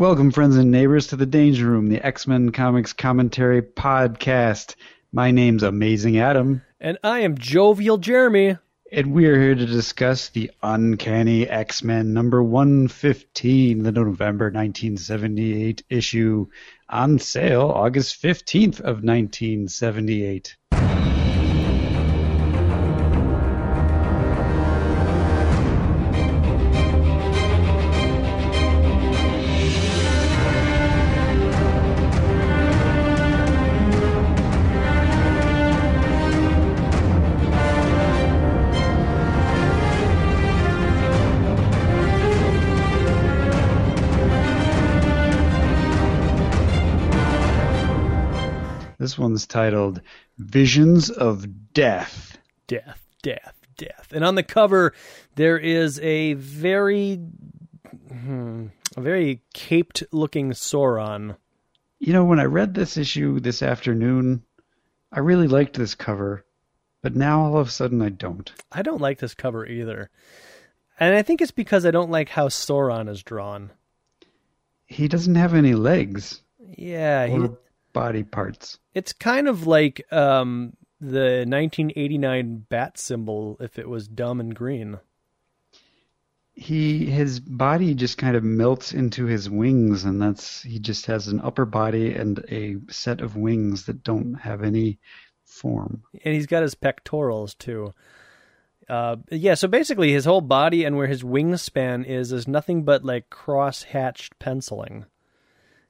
Welcome, friends and neighbors, to the Danger Room, the X Men Comics Commentary Podcast. My name's Amazing Adam. And I am Jovial Jeremy. And we are here to discuss the Uncanny X Men number 115, the November 1978 issue, on sale August 15th of 1978. One's titled Visions of Death. Death, death, death. And on the cover, there is a very, hmm, a very caped looking Sauron. You know, when I read this issue this afternoon, I really liked this cover, but now all of a sudden I don't. I don't like this cover either. And I think it's because I don't like how Sauron is drawn. He doesn't have any legs Yeah, he, or body parts. it's kind of like um, the 1989 bat symbol if it was dumb and green. He his body just kind of melts into his wings and that's he just has an upper body and a set of wings that don't have any form. and he's got his pectorals too. Uh, yeah, so basically his whole body and where his wingspan is is nothing but like cross-hatched penciling.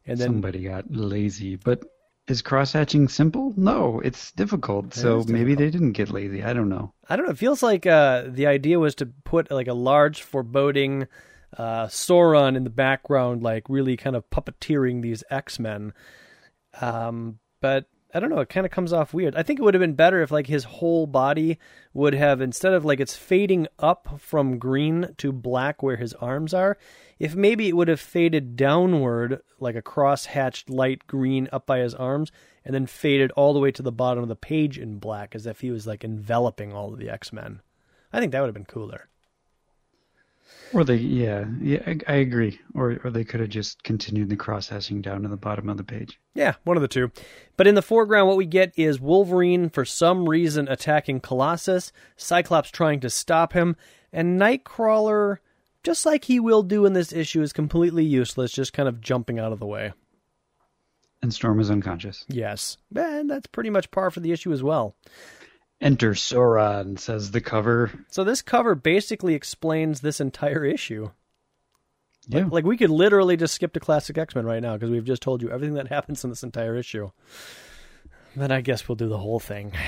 And then Somebody got lazy, but is cross hatching simple? No, it's difficult. so is maybe they didn't get lazy. I don't know. I don't know. It feels like uh, the idea was to put like a large, foreboding uh, Sauron in the background, like really kind of puppeteering these X Men. Um, but I don't know. It kind of comes off weird. I think it would have been better if like his whole body would have instead of like it's fading up from green to black where his arms are. If maybe it would have faded downward like a cross-hatched light green up by his arms, and then faded all the way to the bottom of the page in black, as if he was like enveloping all of the X Men. I think that would have been cooler. Or they, yeah, yeah, I, I agree. Or or they could have just continued the cross hatching down to the bottom of the page. Yeah, one of the two. But in the foreground, what we get is Wolverine, for some reason, attacking Colossus, Cyclops trying to stop him, and Nightcrawler, just like he will do in this issue, is completely useless, just kind of jumping out of the way. And Storm is unconscious. Yes. And that's pretty much par for the issue as well. Enter Sauron, says the cover. So this cover basically explains this entire issue. Yeah, Like we could literally just skip to Classic X Men right now because we've just told you everything that happens in this entire issue. Then I guess we'll do the whole thing.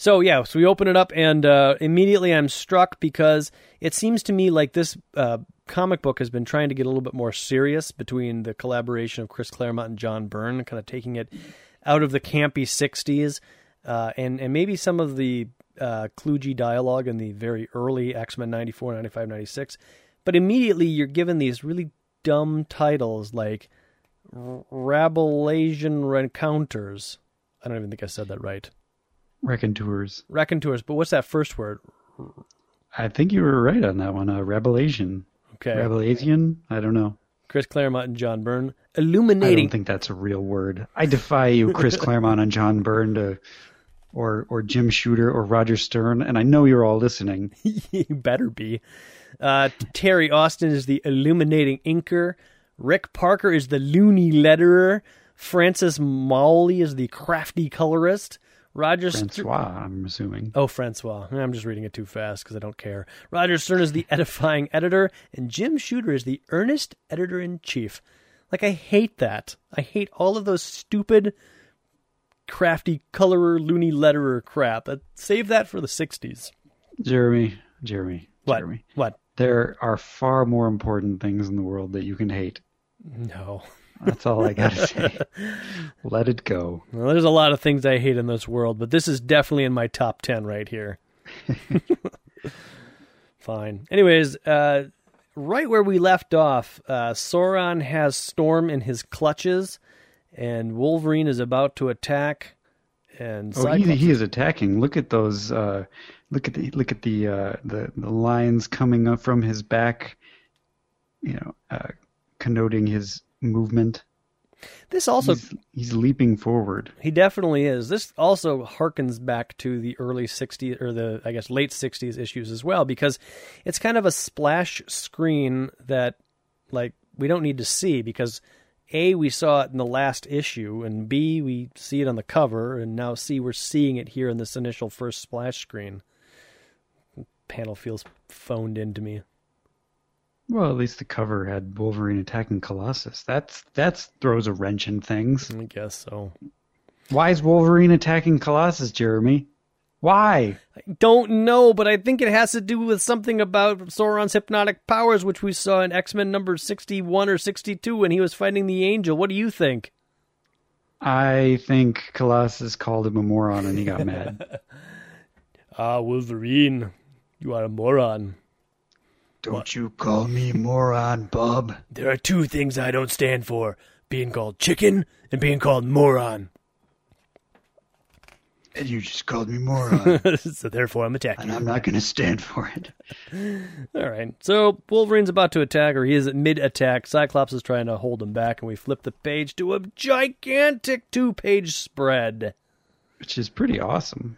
So yeah, so we open it up, and uh, immediately I'm struck because it seems to me like this uh, comic book has been trying to get a little bit more serious between the collaboration of Chris Claremont and John Byrne, kind of taking it out of the campy '60s, uh, and and maybe some of the uh, kludgy dialogue in the very early X Men '94, '95, '96. But immediately you're given these really dumb titles like Rabelaisian Rabelasian Encounters. I don't even think I said that right. Raconteurs. Raconteurs, but what's that first word? I think you were right on that one. Uh, Rebelation. Okay. Rebelation? I don't know. Chris Claremont and John Byrne. I don't think that's a real word. I defy you, Chris Claremont and John Byrne, to, or or Jim Shooter or Roger Stern, and I know you're all listening. you better be. Uh, Terry Austin is the illuminating inker. Rick Parker is the loony letterer. Francis Mouly is the crafty colorist. Roger Stern. Francois, I'm assuming. Oh, Francois. I'm just reading it too fast because I don't care. Roger Stern is the edifying editor, and Jim Shooter is the earnest editor in chief. Like, I hate that. I hate all of those stupid, crafty colorer, loony letterer crap. Uh, Save that for the 60s. Jeremy, Jeremy, What? Jeremy. What? There are far more important things in the world that you can hate. No. That's all I gotta say. Let it go. Well, there's a lot of things I hate in this world, but this is definitely in my top 10 right here. Fine. Anyways, uh, right where we left off, uh, Sauron has Storm in his clutches, and Wolverine is about to attack. And Oh, he, he is attacking. Look at those. Uh, look at the look at the uh, the the lines coming up from his back. you know, uh, connoting his movement. This also he's, he's leaping forward. He definitely is. This also harkens back to the early 60s or the I guess late 60s issues as well because it's kind of a splash screen that like we don't need to see because a we saw it in the last issue and b we see it on the cover and now c we're seeing it here in this initial first splash screen. panel feels phoned into me. Well, at least the cover had Wolverine attacking Colossus. That's that's throws a wrench in things. I guess so. Why is Wolverine attacking Colossus, Jeremy? Why? I don't know, but I think it has to do with something about Sauron's hypnotic powers, which we saw in X Men number 61 or 62 when he was fighting the Angel. What do you think? I think Colossus called him a moron and he got mad. ah, Wolverine, you are a moron. Don't what? you call me moron, bub. There are two things I don't stand for being called chicken and being called moron. And you just called me moron. so therefore I'm attacking. And I'm not going to stand for it. All right. So Wolverine's about to attack, or he is at mid attack. Cyclops is trying to hold him back, and we flip the page to a gigantic two page spread. Which is pretty awesome.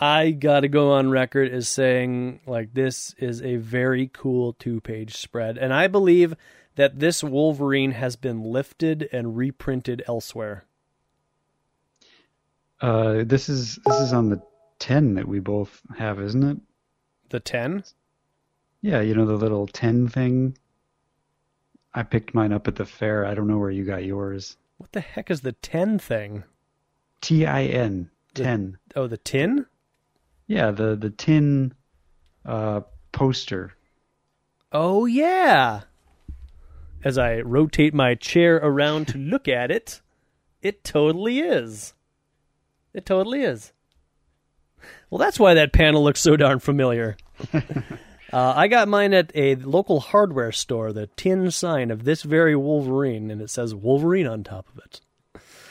I got to go on record as saying like this is a very cool two-page spread and I believe that this Wolverine has been lifted and reprinted elsewhere. Uh this is this is on the 10 that we both have, isn't it? The 10? Yeah, you know the little 10 thing. I picked mine up at the fair. I don't know where you got yours. What the heck is the 10 thing? T I N. 10. Oh, the tin? Yeah, the the tin uh, poster. Oh yeah. As I rotate my chair around to look at it, it totally is. It totally is. Well, that's why that panel looks so darn familiar. uh, I got mine at a local hardware store, the tin sign of this very Wolverine, and it says Wolverine on top of it.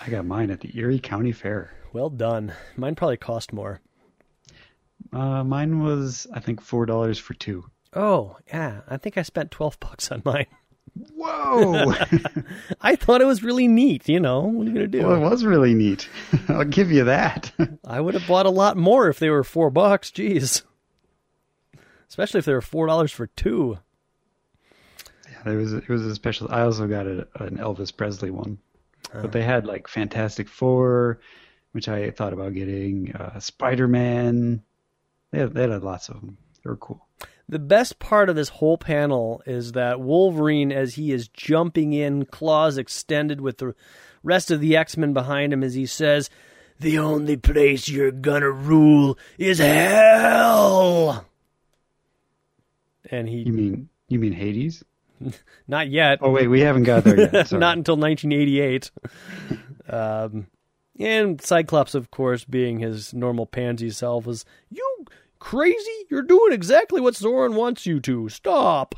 I got mine at the Erie County Fair. Well done. Mine probably cost more. Uh, mine was I think four dollars for two. Oh yeah, I think I spent twelve bucks on mine. Whoa! I thought it was really neat. You know, what are you gonna do? Well, it was really neat. I'll give you that. I would have bought a lot more if they were four bucks. Jeez, especially if they were four dollars for two. Yeah, it was it was a special. I also got a, an Elvis Presley one, but they had like Fantastic Four, which I thought about getting. Uh, Spider Man. They had, they had lots of them. They were cool. The best part of this whole panel is that Wolverine, as he is jumping in, claws extended with the rest of the X Men behind him, as he says, The only place you're gonna rule is hell. And he. You mean you mean Hades? Not yet. Oh wait, we haven't got there yet. Not until 1988. um, and Cyclops, of course, being his normal pansy self, is you crazy? You're doing exactly what Sauron wants you to. Stop.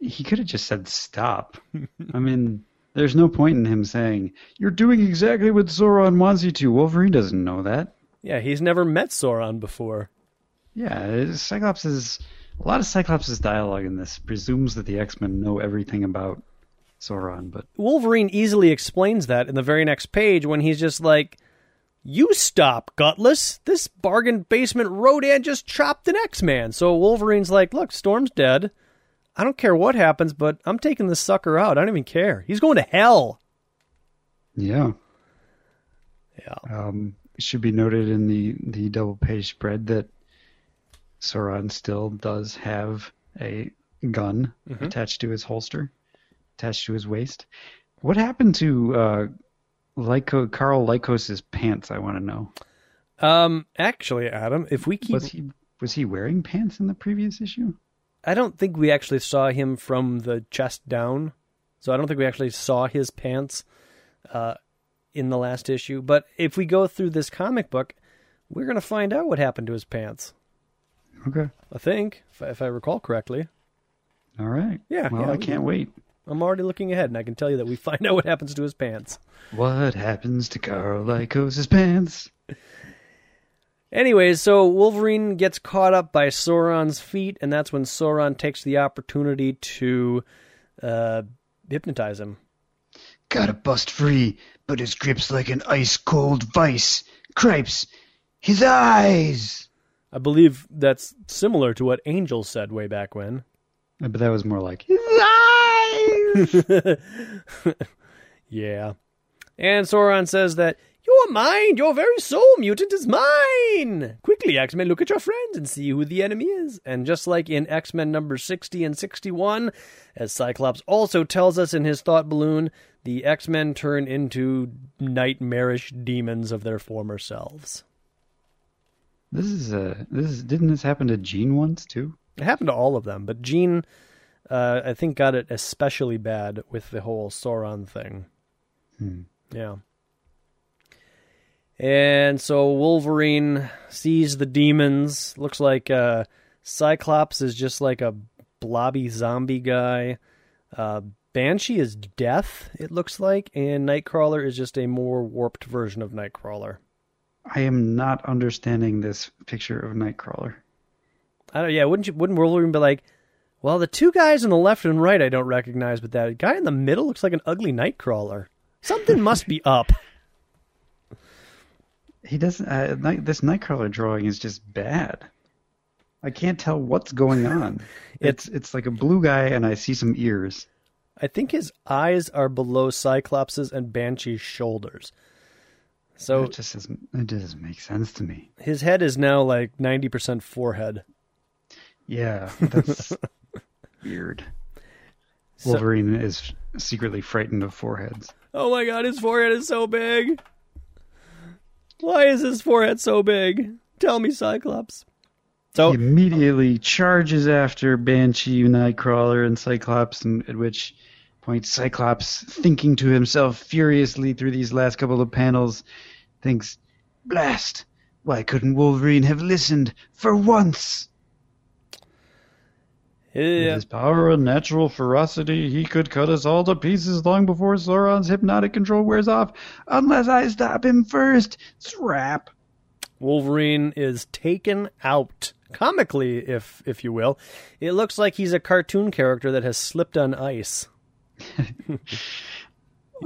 He could have just said stop. I mean, there's no point in him saying, You're doing exactly what Sauron wants you to. Wolverine doesn't know that. Yeah, he's never met Sauron before. Yeah, Cyclops is. A lot of Cyclops' dialogue in this presumes that the X Men know everything about Sauron, but Wolverine easily explains that in the very next page when he's just like, "You stop, gutless! This bargain basement Rodan just chopped an X-Man." So Wolverine's like, "Look, Storm's dead. I don't care what happens, but I'm taking this sucker out. I don't even care. He's going to hell." Yeah. Yeah. Um, it should be noted in the the double page spread that Sauron still does have a gun mm-hmm. attached to his holster attached to his waist. What happened to uh, Lyco, Karl Lykos's pants? I want to know. Um, actually, Adam, if we keep was he was he wearing pants in the previous issue? I don't think we actually saw him from the chest down, so I don't think we actually saw his pants uh, in the last issue. But if we go through this comic book, we're going to find out what happened to his pants. Okay, I think if I, if I recall correctly. All right. Yeah. Well, yeah, I can't wait. I'm already looking ahead, and I can tell you that we find out what happens to his pants. What happens to Karl Lykos' pants? Anyways, so Wolverine gets caught up by Sauron's feet, and that's when Sauron takes the opportunity to uh, hypnotize him. Gotta bust free, but his grip's like an ice cold vice. Cripes, his eyes! I believe that's similar to what Angel said way back when. But that was more like, his eyes! yeah. And Sauron says that your mind, your very soul, mutant, is mine. Quickly, X Men, look at your friends and see who the enemy is. And just like in X Men number 60 and 61, as Cyclops also tells us in his thought balloon, the X Men turn into nightmarish demons of their former selves. This is a this is didn't this happen to Jean once too? It happened to all of them, but Jean, uh, I think, got it especially bad with the whole Sauron thing. Hmm. Yeah. And so Wolverine sees the demons. Looks like uh, Cyclops is just like a blobby zombie guy. Uh, Banshee is death, it looks like, and Nightcrawler is just a more warped version of Nightcrawler. I am not understanding this picture of Nightcrawler. I don't. Yeah, wouldn't you? Wouldn't Wolverine be like, well, the two guys on the left and right I don't recognize, but that guy in the middle looks like an ugly Nightcrawler. Something must be up. He doesn't. Uh, night, this Nightcrawler drawing is just bad. I can't tell what's going on. it's it's like a blue guy, and I see some ears. I think his eyes are below Cyclops's and Banshee's shoulders. So it just doesn't it doesn't make sense to me. His head is now like ninety percent forehead. Yeah, that's weird. So, Wolverine is secretly frightened of foreheads. Oh my god, his forehead is so big. Why is his forehead so big? Tell me, Cyclops. So he immediately charges after Banshee, Nightcrawler, and Cyclops, and at which point Cyclops, thinking to himself furiously through these last couple of panels, thinks, Blast! Why couldn't Wolverine have listened for once? Yeah. With his power and natural ferocity, he could cut us all to pieces long before Sauron's hypnotic control wears off, unless I stop him first. Srap. Wolverine is taken out comically, if if you will. It looks like he's a cartoon character that has slipped on ice.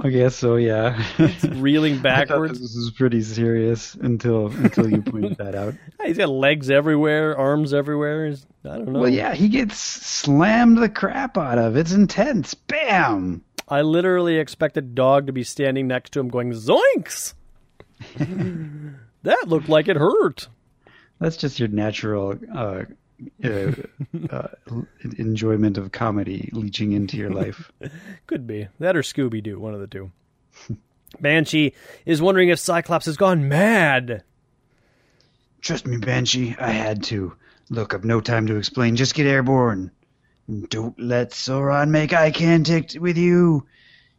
I guess so. Yeah, it's reeling backwards. this is pretty serious until until you pointed that out. He's got legs everywhere, arms everywhere. I don't know. Well, yeah, he gets slammed the crap out of. It's intense. Bam. I literally expect a dog to be standing next to him, going zoinks. that looked like it hurt. That's just your natural uh, uh, uh, enjoyment of comedy leeching into your life. Could be that or Scooby Doo, one of the two. Banshee is wondering if Cyclops has gone mad. Trust me, Banshee, I had to. Look, I've no time to explain. Just get airborne. Don't let Sauron make eye contact with you.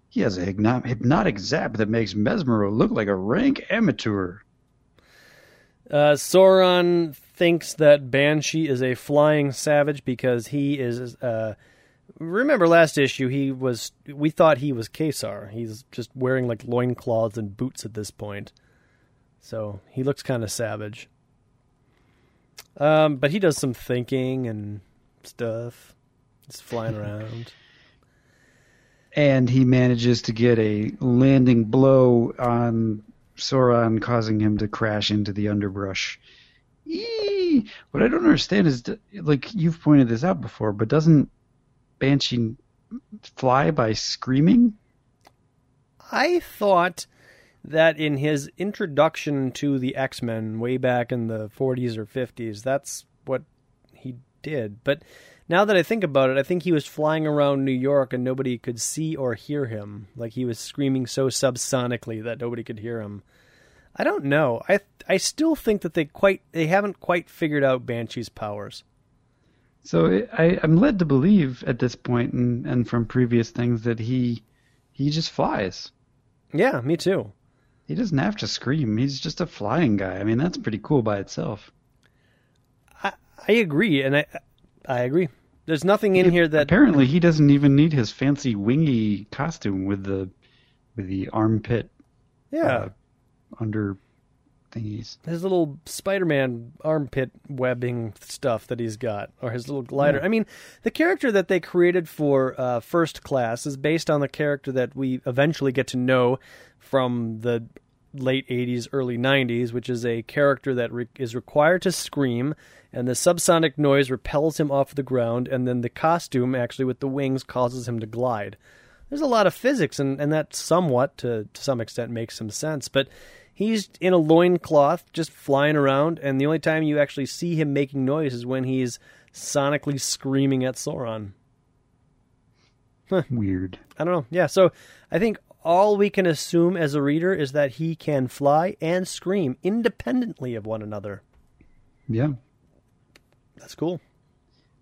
He has a hypnotic zap that makes Mesmero look like a rank amateur. Uh, Sauron thinks that Banshee is a flying savage because he is. Uh, remember last issue, he was. We thought he was Ka-Zar. He's just wearing like loincloths and boots at this point. So he looks kind of savage. Um, but he does some thinking and stuff. He's flying around. And he manages to get a landing blow on Sauron, causing him to crash into the underbrush. Eee! What I don't understand is, like you've pointed this out before, but doesn't Banshee fly by screaming? I thought that in his introduction to the X Men way back in the 40s or 50s, that's what he did. But now that I think about it, I think he was flying around New York and nobody could see or hear him. Like he was screaming so subsonically that nobody could hear him. I don't know. I I still think that they quite they haven't quite figured out Banshee's powers. So it, I I'm led to believe at this point and and from previous things that he he just flies. Yeah, me too. He doesn't have to scream. He's just a flying guy. I mean, that's pretty cool by itself. I I agree, and I I agree. There's nothing in here that apparently he doesn't even need his fancy wingy costume with the with the armpit. Yeah. Uh, under thingies. His little Spider-Man armpit webbing stuff that he's got, or his little glider. Yeah. I mean, the character that they created for uh, First Class is based on the character that we eventually get to know from the late 80s, early 90s, which is a character that re- is required to scream, and the subsonic noise repels him off the ground, and then the costume, actually with the wings, causes him to glide. There's a lot of physics, and, and that somewhat, to, to some extent, makes some sense, but he's in a loincloth, just flying around, and the only time you actually see him making noise is when he's sonically screaming at Sauron. Weird. I don't know. Yeah, so I think all we can assume as a reader is that he can fly and scream independently of one another. Yeah. That's cool.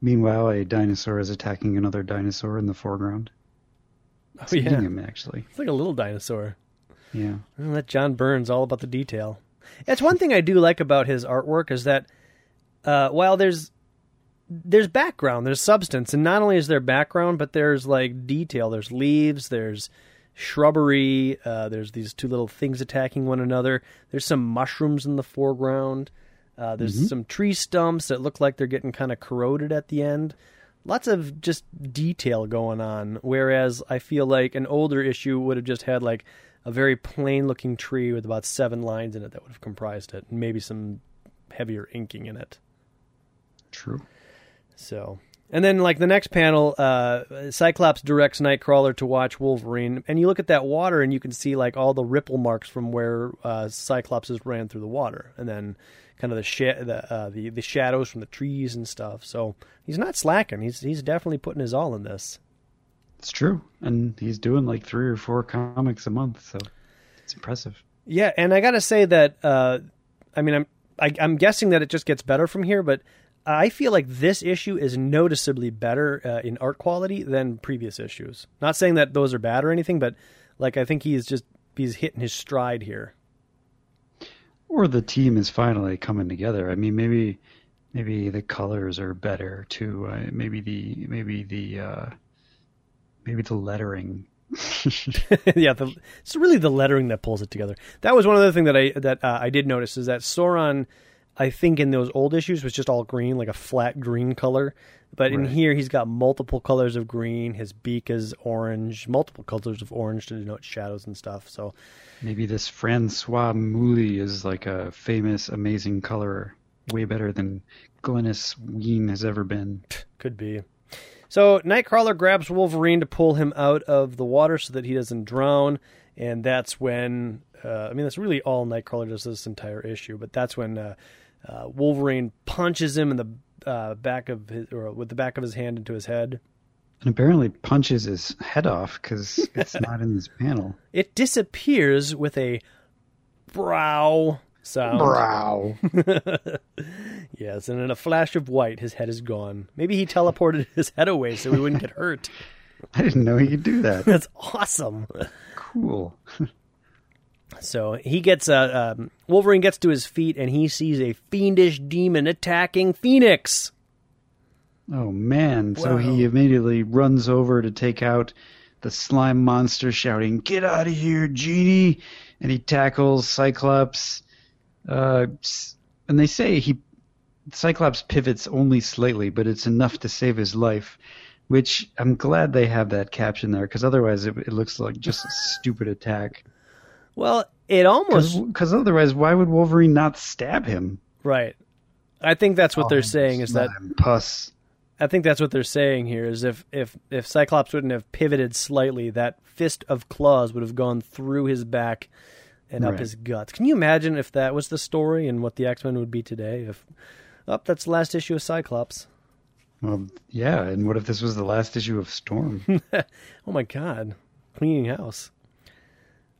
Meanwhile, a dinosaur is attacking another dinosaur in the foreground. Oh, yeah. him, actually. It's like a little dinosaur. Yeah. That John Byrne's all about the detail. That's one thing I do like about his artwork is that uh, while there's there's background, there's substance, and not only is there background, but there's like detail. There's leaves, there's shrubbery, uh, there's these two little things attacking one another. There's some mushrooms in the foreground. Uh, there's some tree stumps that look like they're getting kind of corroded at the end. Lots of just detail going on. Whereas I feel like an older issue would have just had like a very plain looking tree with about seven lines in it that would have comprised it, and maybe some heavier inking in it. True. So, and then like the next panel, uh, Cyclops directs Nightcrawler to watch Wolverine, and you look at that water, and you can see like all the ripple marks from where uh, Cyclops has ran through the water, and then kind of the sh- the, uh, the the shadows from the trees and stuff. So he's not slacking. He's he's definitely putting his all in this. It's true. And he's doing like three or four comics a month, so it's impressive. Yeah, and I gotta say that uh, I mean I'm I, I'm guessing that it just gets better from here, but I feel like this issue is noticeably better uh, in art quality than previous issues. Not saying that those are bad or anything, but like I think he's just he's hitting his stride here. Or the team is finally coming together. I mean, maybe maybe the colors are better too. Uh, maybe the maybe the uh, maybe the lettering. yeah, the, it's really the lettering that pulls it together. That was one other thing that I that uh, I did notice is that Sauron, I think in those old issues was just all green, like a flat green color. But in here, he's got multiple colors of green. His beak is orange, multiple colors of orange to denote shadows and stuff. So maybe this Francois Mouly is like a famous, amazing colorer, way better than Glynis Wein has ever been. Could be. So Nightcrawler grabs Wolverine to pull him out of the water so that he doesn't drown, and that's when uh, I mean that's really all Nightcrawler does this entire issue. But that's when uh, uh, Wolverine punches him in the uh, back of his or with the back of his hand into his head. And apparently punches his head off because it's not in this panel. It disappears with a brow sound. Brow. Yes, and in a flash of white, his head is gone. Maybe he teleported his head away so he wouldn't get hurt. I didn't know he could do that. That's awesome. Cool. So he gets uh, um, Wolverine gets to his feet and he sees a fiendish demon attacking Phoenix. Oh man! So he immediately runs over to take out the slime monster, shouting, "Get out of here, Jeannie!" And he tackles Cyclops. Uh, and they say he Cyclops pivots only slightly, but it's enough to save his life. Which I'm glad they have that caption there, because otherwise it, it looks like just a stupid attack. Well, it almost Because otherwise, why would Wolverine not stab him? right. I think that's what they're Oh, saying is that pus. I think that's what they're saying here is if if if Cyclops wouldn't have pivoted slightly, that fist of claws would have gone through his back and up Right. his guts. Can you imagine if that was the story and what the X Men would be today? If oh, that's the last issue of Cyclops. Well, yeah. And what if this was the last issue of Storm? Oh my god, cleaning house.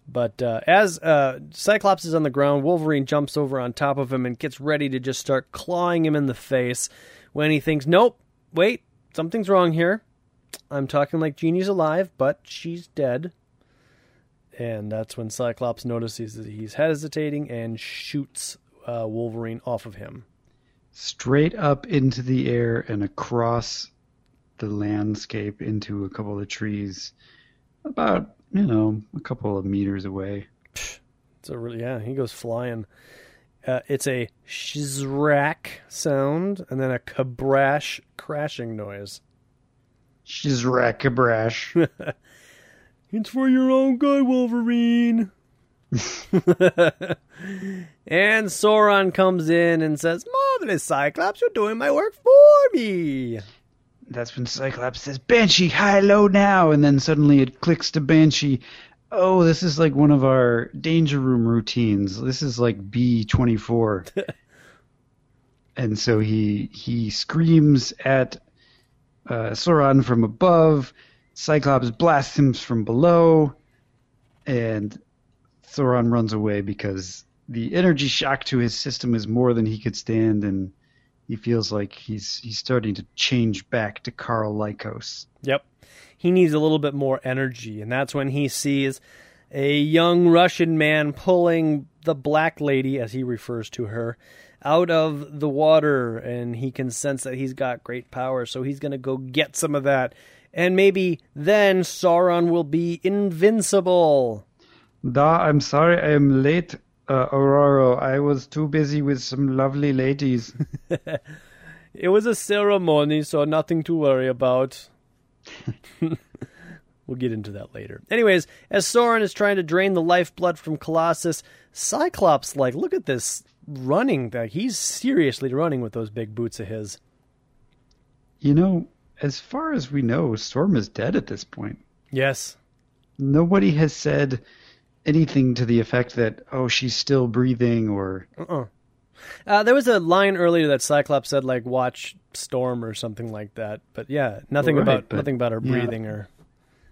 But uh, as uh, Cyclops is on the ground, Wolverine jumps over on top of him and gets ready to just start clawing him in the face. When he thinks, "Nope, wait, something's wrong here. I'm talking like Jeannie's alive, but she's dead." And that's when Cyclops notices that he's hesitating and shoots uh, Wolverine off of him. straight up into the air and across the landscape into a couple of trees about you know a couple of meters away So really, yeah, he goes flying. Uh, it's a shizrak sound and then a kabrash crashing noise. Shizrakabrash. It's for your own good, Wolverine. and Sauron comes in and says, Marvelous, Cyclops, you're doing my work for me. That's when Cyclops says, Banshee, high, low now. And then suddenly it clicks to Banshee. Oh, this is like one of our danger room routines. This is like B24. and so he he screams at uh, Sauron from above. Cyclops blasts him from below. And Sauron runs away because the energy shock to his system is more than he could stand, and he feels like he's he's starting to change back to Karl Lykos. Yep. He needs a little bit more energy, and that's when he sees a young Russian man pulling the black lady, as he refers to her, out of the water, and he can sense that he's got great power, so he's going to go get some of that. And maybe then Sauron will be invincible. Da, I'm sorry I am late, uh, Ororo. I was too busy with some lovely ladies. It was a ceremony, so nothing to worry about. we'll get into that later. Anyways, as Sauron is trying to drain the lifeblood from Colossus, Cyclops, like, look at this running. That he's seriously running with those big boots of his. You know, as far as we know, Storm is dead at this point. Yes. Nobody has said anything to the effect that, oh, she's still breathing or. Uh-uh. Uh, there was a line earlier that Cyclops said, like, "Watch Storm" or something like that. But yeah, nothing Right, about but- nothing about her yeah. breathing or.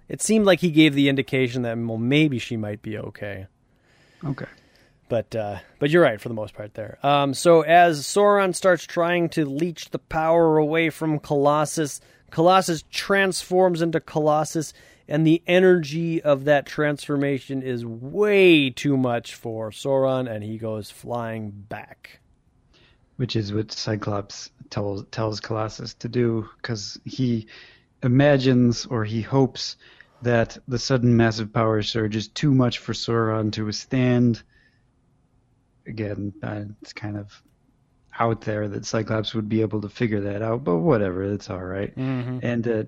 It seemed like he gave the indication that well, maybe she might be okay. Okay. But uh, but you're right for the most part there. Um, so as Sauron starts trying to leech the power away from Colossus, Colossus transforms into Colossus, and the energy of that transformation is way too much for Sauron, and he goes flying back. Which is what Cyclops tells tells Colossus to do, because he imagines or he hopes that the sudden massive power surge is too much for Sauron to withstand. Again, it's kind of out there that Cyclops would be able to figure that out, but whatever, it's all right. Mm-hmm. And uh,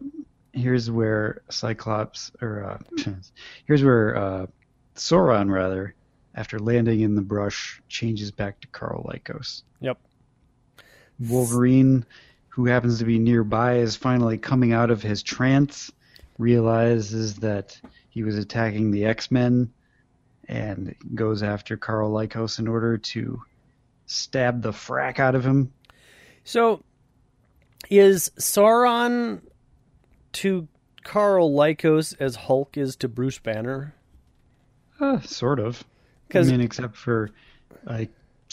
here's where Cyclops, or uh, here's where uh, Sauron, rather, after landing in the brush, changes back to Karl Lykos. Yep. Wolverine, who happens to be nearby, is finally coming out of his trance, realizes that he was attacking the X Men, and goes after Karl Lykos in order to stab the frack out of him. So, is Sauron to Karl Lykos as Hulk is to Bruce Banner? Uh, sort of. I mean, except for like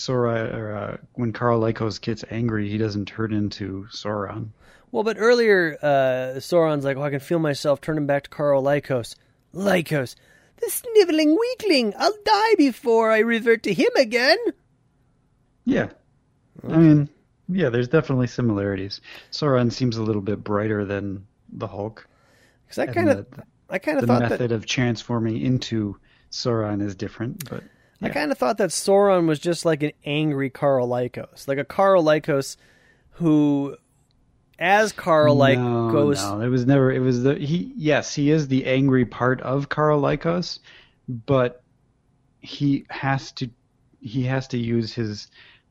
or uh, when Carl Lykos gets angry, he doesn't turn into Sauron. Well, but earlier, uh, Sauron's like, "Oh, I can feel myself turning back to Karl Lykos." Lykos, the sniveling weakling! I'll die before I revert to him again. Yeah. I mean, yeah, there's definitely similarities. Sauron seems a little bit brighter than the Hulk. Because I kind of, I kind of thought method that, of transforming into Sauron is different, but I kind of thought that Sauron was just like an angry Karl Lykos, like a Karl Lykos who, as Karl Lykos, No, no, it was never. It was the he. Yes, he is the angry part of Karl Lykos, but he has to. He has to use his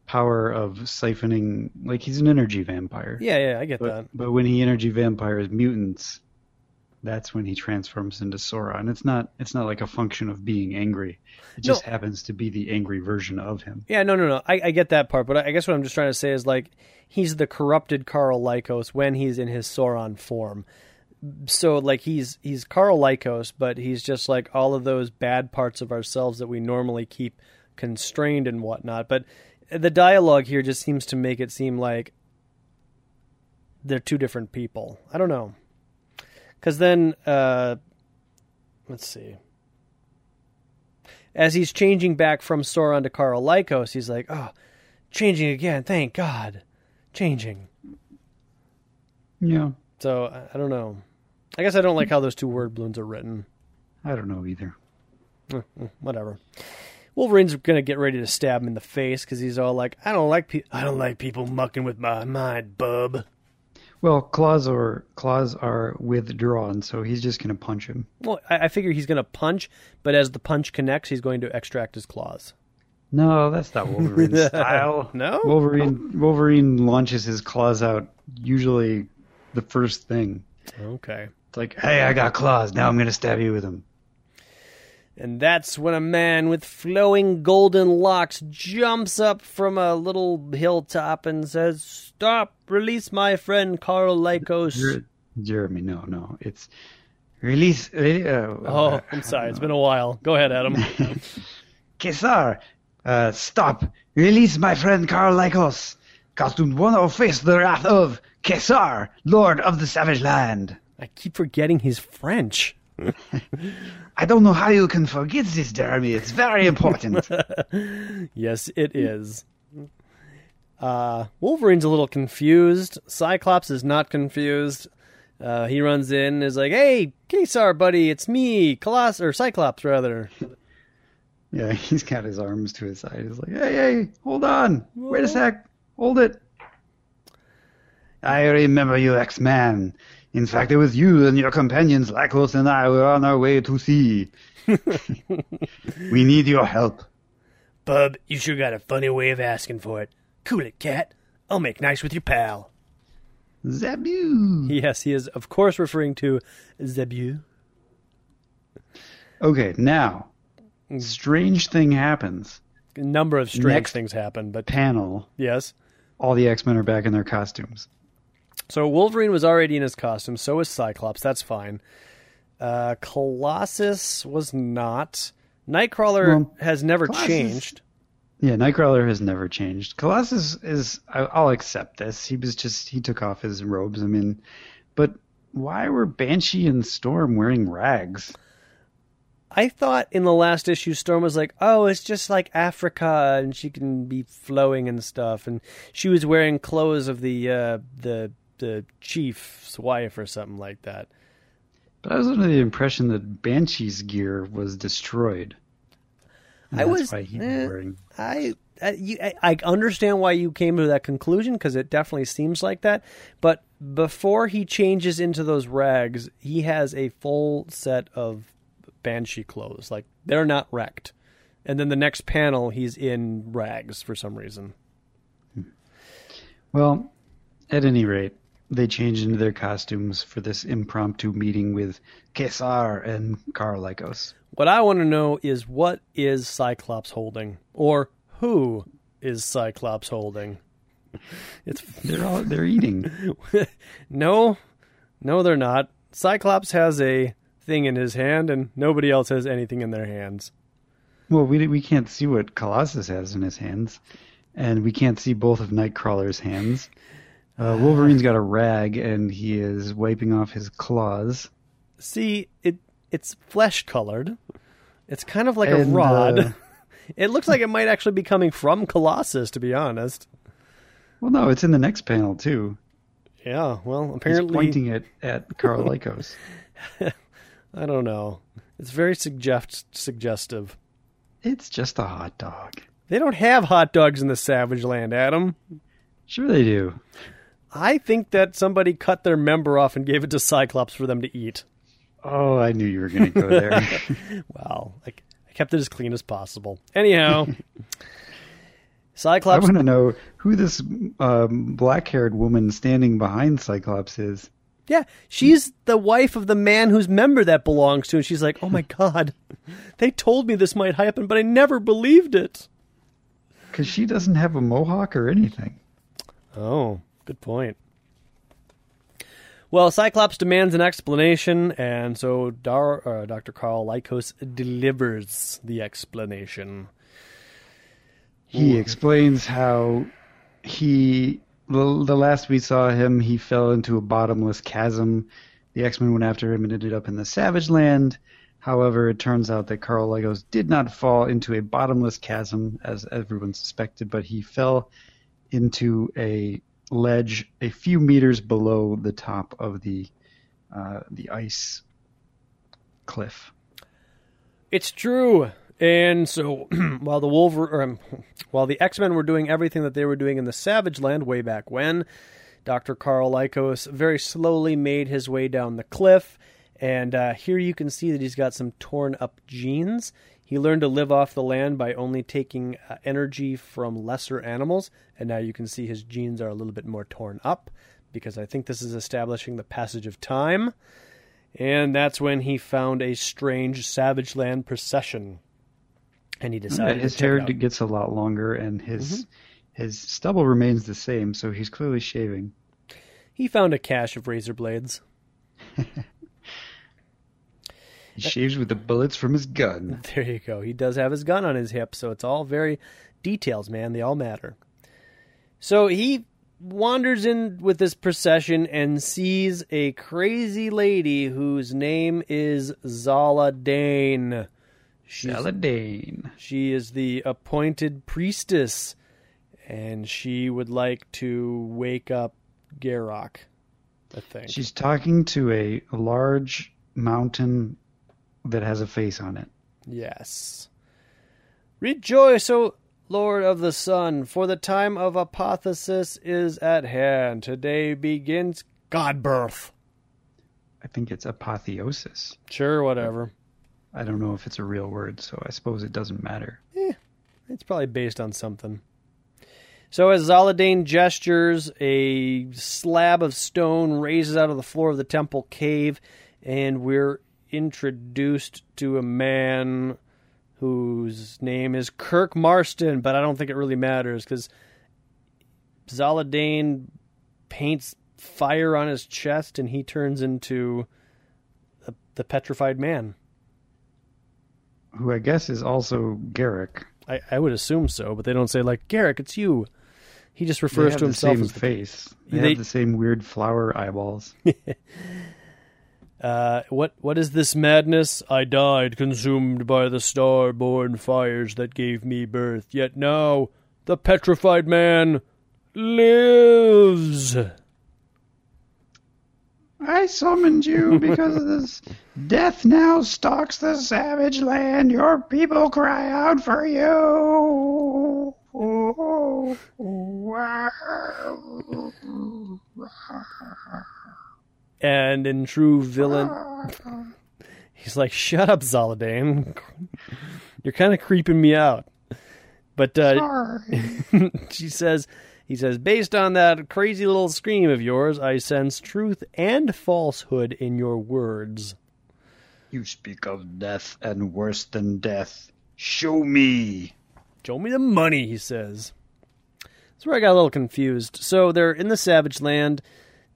power of siphoning. Like he's an energy vampire. yeah, yeah, I get But, that. but when he energy vampires mutants, that's when he transforms into Sauron. And It's not. It's not like a function of being angry. It just No. happens to be the angry version of him. Yeah, no, no, no. I, I get that part, but I, I guess what I'm just trying to say is like he's the corrupted Karl Lykos when he's in his Sauron form. So like he's he's Karl Lykos, but he's just like all of those bad parts of ourselves that we normally keep constrained and whatnot. But the dialogue here just seems to make it seem like they're two different people. I don't know, because then uh, let's see as he's changing back from Sauron to Karl Lykos, he's like, "Oh, changing again! Thank God, changing." Yeah, So I, I don't know. I guess I don't like how those two word balloons are written. I don't know either. Eh, eh, Whatever. Wolverine's gonna get ready to stab him in the face because he's all like, "I don't like pe- I don't like people mucking with my mind, bub." Well, claws are claws are withdrawn, so he's just gonna punch him. Well, I, I figure he's gonna punch, but as the punch connects, he's going to extract his claws. No, that's not Wolverine's style. No? Wolverine Wolverine launches his claws out usually the first thing. Okay. It's like, hey, I got claws. Now I'm gonna stab you with them. And that's when a man with flowing golden locks jumps up from a little hilltop and says, Stop! Release my friend Karl Lykos. Jeremy, no, no, it's release. Uh, Oh, I'm sorry. It's been a while. Go ahead, Adam. Ka-Zar, uh, stop! Release my friend Karl Lykos. Or face the wrath of Ka-Zar, Lord of the Savage Land. I keep forgetting he's French. I don't know how you can forget this, Jeremy. It's very important. Yes, it is. Uh, Wolverine's a little confused. Cyclops is not confused. Uh, he runs in and is like, "Hey, Ka-Zar, buddy, it's me, Colossus or Cyclops, rather." yeah, he's got his arms to his side. He's like, hey, hey, hold on. Wait a sec. Hold it. I remember you, X-Man. In fact, it was you and your companions, Lykos and I, were on our way to sea. we need your help. Bub, you sure got a funny way of asking for it. Cool it, cat. I'll make nice with your pal. Zabu. Yes, he is, of course, referring to Zebu. Okay, now, mm. strange thing happens. A number of strange Next- things happen, but Panel, yes. all the X-Men are back in their costumes. So Wolverine was already in his costume, so was Cyclops. That's fine. Uh, Colossus was not. Nightcrawler Well, has never Colossus- changed. Yeah, Nightcrawler has never changed. Colossus is. I, I'll accept this. He was just. He took off his robes. I mean, but why were Banshee and Storm wearing rags? I thought in the last issue, Storm was like, "Oh, it's just like Africa, and she can be flowing and stuff." And she was wearing clothes of the uh, the the chief's wife or something like that. But I was under the impression that Banshee's gear was destroyed. I was- eh. wearing. I I, you, I I understand why you came to that conclusion because it definitely seems like that. But before he changes into those rags, he has a full set of banshee clothes. Like they're not wrecked. And then the next panel, he's in rags for some reason. Well, at any rate, they changed into their costumes for this impromptu meeting with Ka-Zar and Karl Lykos. What I want to know is what is Cyclops holding, or who is Cyclops holding? It's They're all they're eating. no, no, they're not. Cyclops has a thing in his hand, and nobody else has anything in their hands. Well, we we can't see what Colossus has in his hands, and we can't see both of Nightcrawler's hands. Uh, Wolverine's got a rag, and he is wiping off his claws. See, it it's flesh colored. It's kind of like And, a rod. uh, it looks like it might actually be coming from Colossus, to be honest. Well, no, it's in the next panel too. Yeah, well, He's apparently, pointing it at Karl Lykos. I don't know. It's very suggest- suggestive. It's just a hot dog. They don't have hot dogs in the Savage Land, Adam. Sure, they do. I think that somebody cut their member off and gave it to Cyclops for them to eat. Oh, I knew you were going to go there. well, I, I kept it as clean as possible. Anyhow, Cyclops. I want to know who this um, black-haired woman standing behind Cyclops is. Yeah, she's the wife of the man whose member that belongs to, and she's like, "Oh my god, they told me this might happen, but I never believed it." Because she doesn't have a mohawk or anything. Oh, good point. Well, Cyclops demands an explanation, and so Dar- uh, Dr. Karl Lykos delivers the explanation. He explains how he the, the last we saw him, he fell into a bottomless chasm. The X Men went after him and ended up in the Savage Land. However, it turns out that Karl Lykos did not fall into a bottomless chasm as everyone suspected, but he fell into a ledge a few meters below the top of the uh, the ice cliff. It's true. And so, while the Wolver, or, um, while the X Men were doing everything that they were doing in the Savage Land way back when, Doctor Carl Lykos very slowly made his way down the cliff. And uh, here you can see that he's got some torn up jeans. He learned to live off the land by only taking uh, energy from lesser animals, and now you can see his jeans are a little bit more torn up because I think this is establishing the passage of time. And that's when he found a strange Savage Land procession and he decided Yeah, his hair gets a lot longer, and his Mm-hmm. his stubble remains the same, so he's clearly shaving. He found a cache of razor blades. He shaves with the bullets from his gun. There you go. He does have his gun on his hip, so it's all very details, man. They all matter. So he wanders in with this procession and sees a crazy lady whose name is Zaladane. She's, Zaladane. she is the appointed priestess, and she would like to wake up Garokk. I think. She's talking to a large mountain that has a face on it. Yes. Rejoice, O Lord of the Sun, for the time of apotheosis is at hand. Today begins God birth. I think it's apotheosis. Sure, whatever. I don't know if it's a real word, so I suppose it doesn't matter. Eh, it's probably based on something. So as Zaladane gestures, a slab of stone raises out of the floor of the temple cave, and we're introduced to a man whose name is Kirk Marston, but I don't think it really matters because Zaladane paints fire on his chest and he turns into the, the petrified man. Who I guess is also Garokk. I, I would assume so, but they don't say like Garokk, it's you. He just refers to the himself same as the face. They, They- have the same weird flower eyeballs. Uh, what what is this madness? I died, consumed by the star-born fires that gave me birth. Yet now the petrified man lives. I summoned you because this. Death now stalks the savage land. Your people cry out for you. And in true villain, he's like, "Shut up, Zaladane. You're kind of creeping me out." But uh, she says, he says, based on that crazy little scream of yours, I sense truth and falsehood in your words. You speak of death and worse than death. Show me. Show me the money, he says. That's where I got a little confused. So they're in the Savage Land.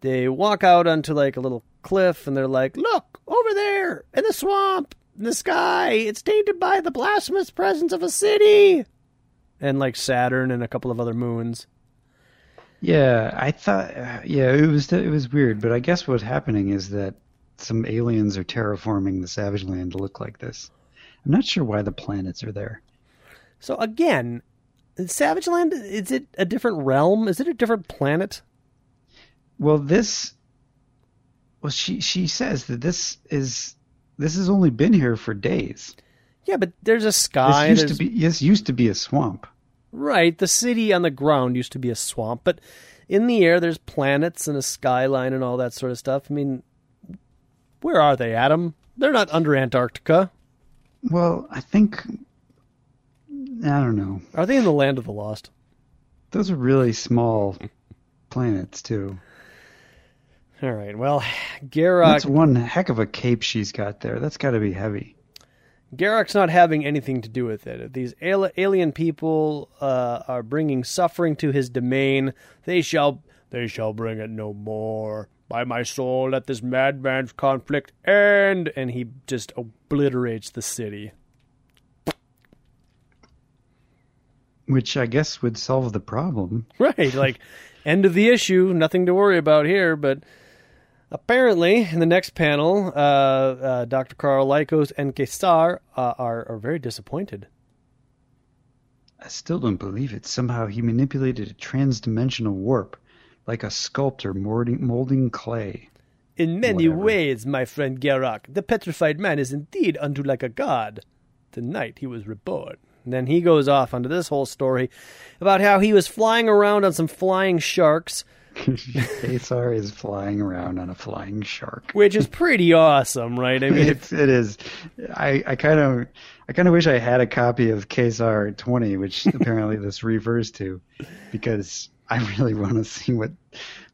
They walk out onto like a little cliff and they're like, look, over there in the swamp, in the sky, it's tainted by the blasphemous presence of a city. And like Saturn and a couple of other moons. Yeah, I thought. Uh, yeah, it was it was weird, but I guess what's happening is that some aliens are terraforming the Savage Land to look like this. I'm not sure why the planets are there. So again, Savage Land, is it a different realm? Is it a different planet? Well, this. Well, she she says that this is this has only been here for days. Yeah, but there's a This sky. used there's- to be this used to be a swamp. Right, the city on the ground used to be a swamp, but in the air there's planets and a skyline and all that sort of stuff. I mean, where are they, Adam? They're not under Antarctica. Well, I think I don't know. Are they in the land of the lost? Those are really small planets too. All right. Well, That's one heck of a cape she's got there. That's got to be heavy. Garokk's not having anything to do with it. These alien people uh, are bringing suffering to his domain. They shall they shall bring it no more. By my soul, let this madman's conflict end. And he just obliterates the city. Which I guess would solve the problem. Right, like end of the issue, nothing to worry about here. But apparently, in the next panel, uh, uh, Dr. Karl Lykos and Ka-Zar uh, are are very disappointed. I still don't believe it. Somehow he manipulated a transdimensional warp, like a sculptor molding, molding clay. In many Whatever. ways, my friend Garokk, the petrified man is indeed unto like a god. the night he was reborn. And then he goes off onto this whole story about how he was flying around on some flying sharks. Ka-Zar is flying around on a flying shark, which is pretty awesome, right? I mean, it's, it is. I, I kind of, I kind of wish I had a copy of Ka-Zar 20, which apparently this refers to, because I really want to see what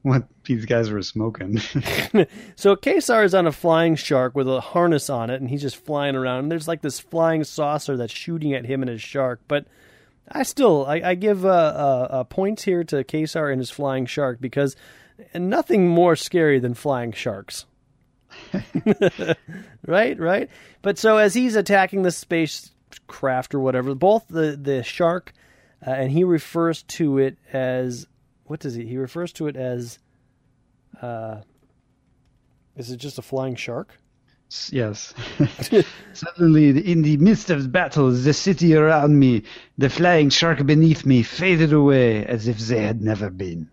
what these guys were smoking. so Ka-Zar is on a flying shark with a harness on it, and he's just flying around. And there's like this flying saucer that's shooting at him and his shark. But I still, I, I give uh, uh, points here to Ka-Zar and his flying shark because nothing more scary than flying sharks. right, right. But so as he's attacking the spacecraft or whatever, both the the shark uh, and he refers to it as what does he? He refers to it as. Uh, is it just a flying shark? Yes. Suddenly, in the midst of battles, the city around me, the flying shark beneath me, faded away as if they had never been.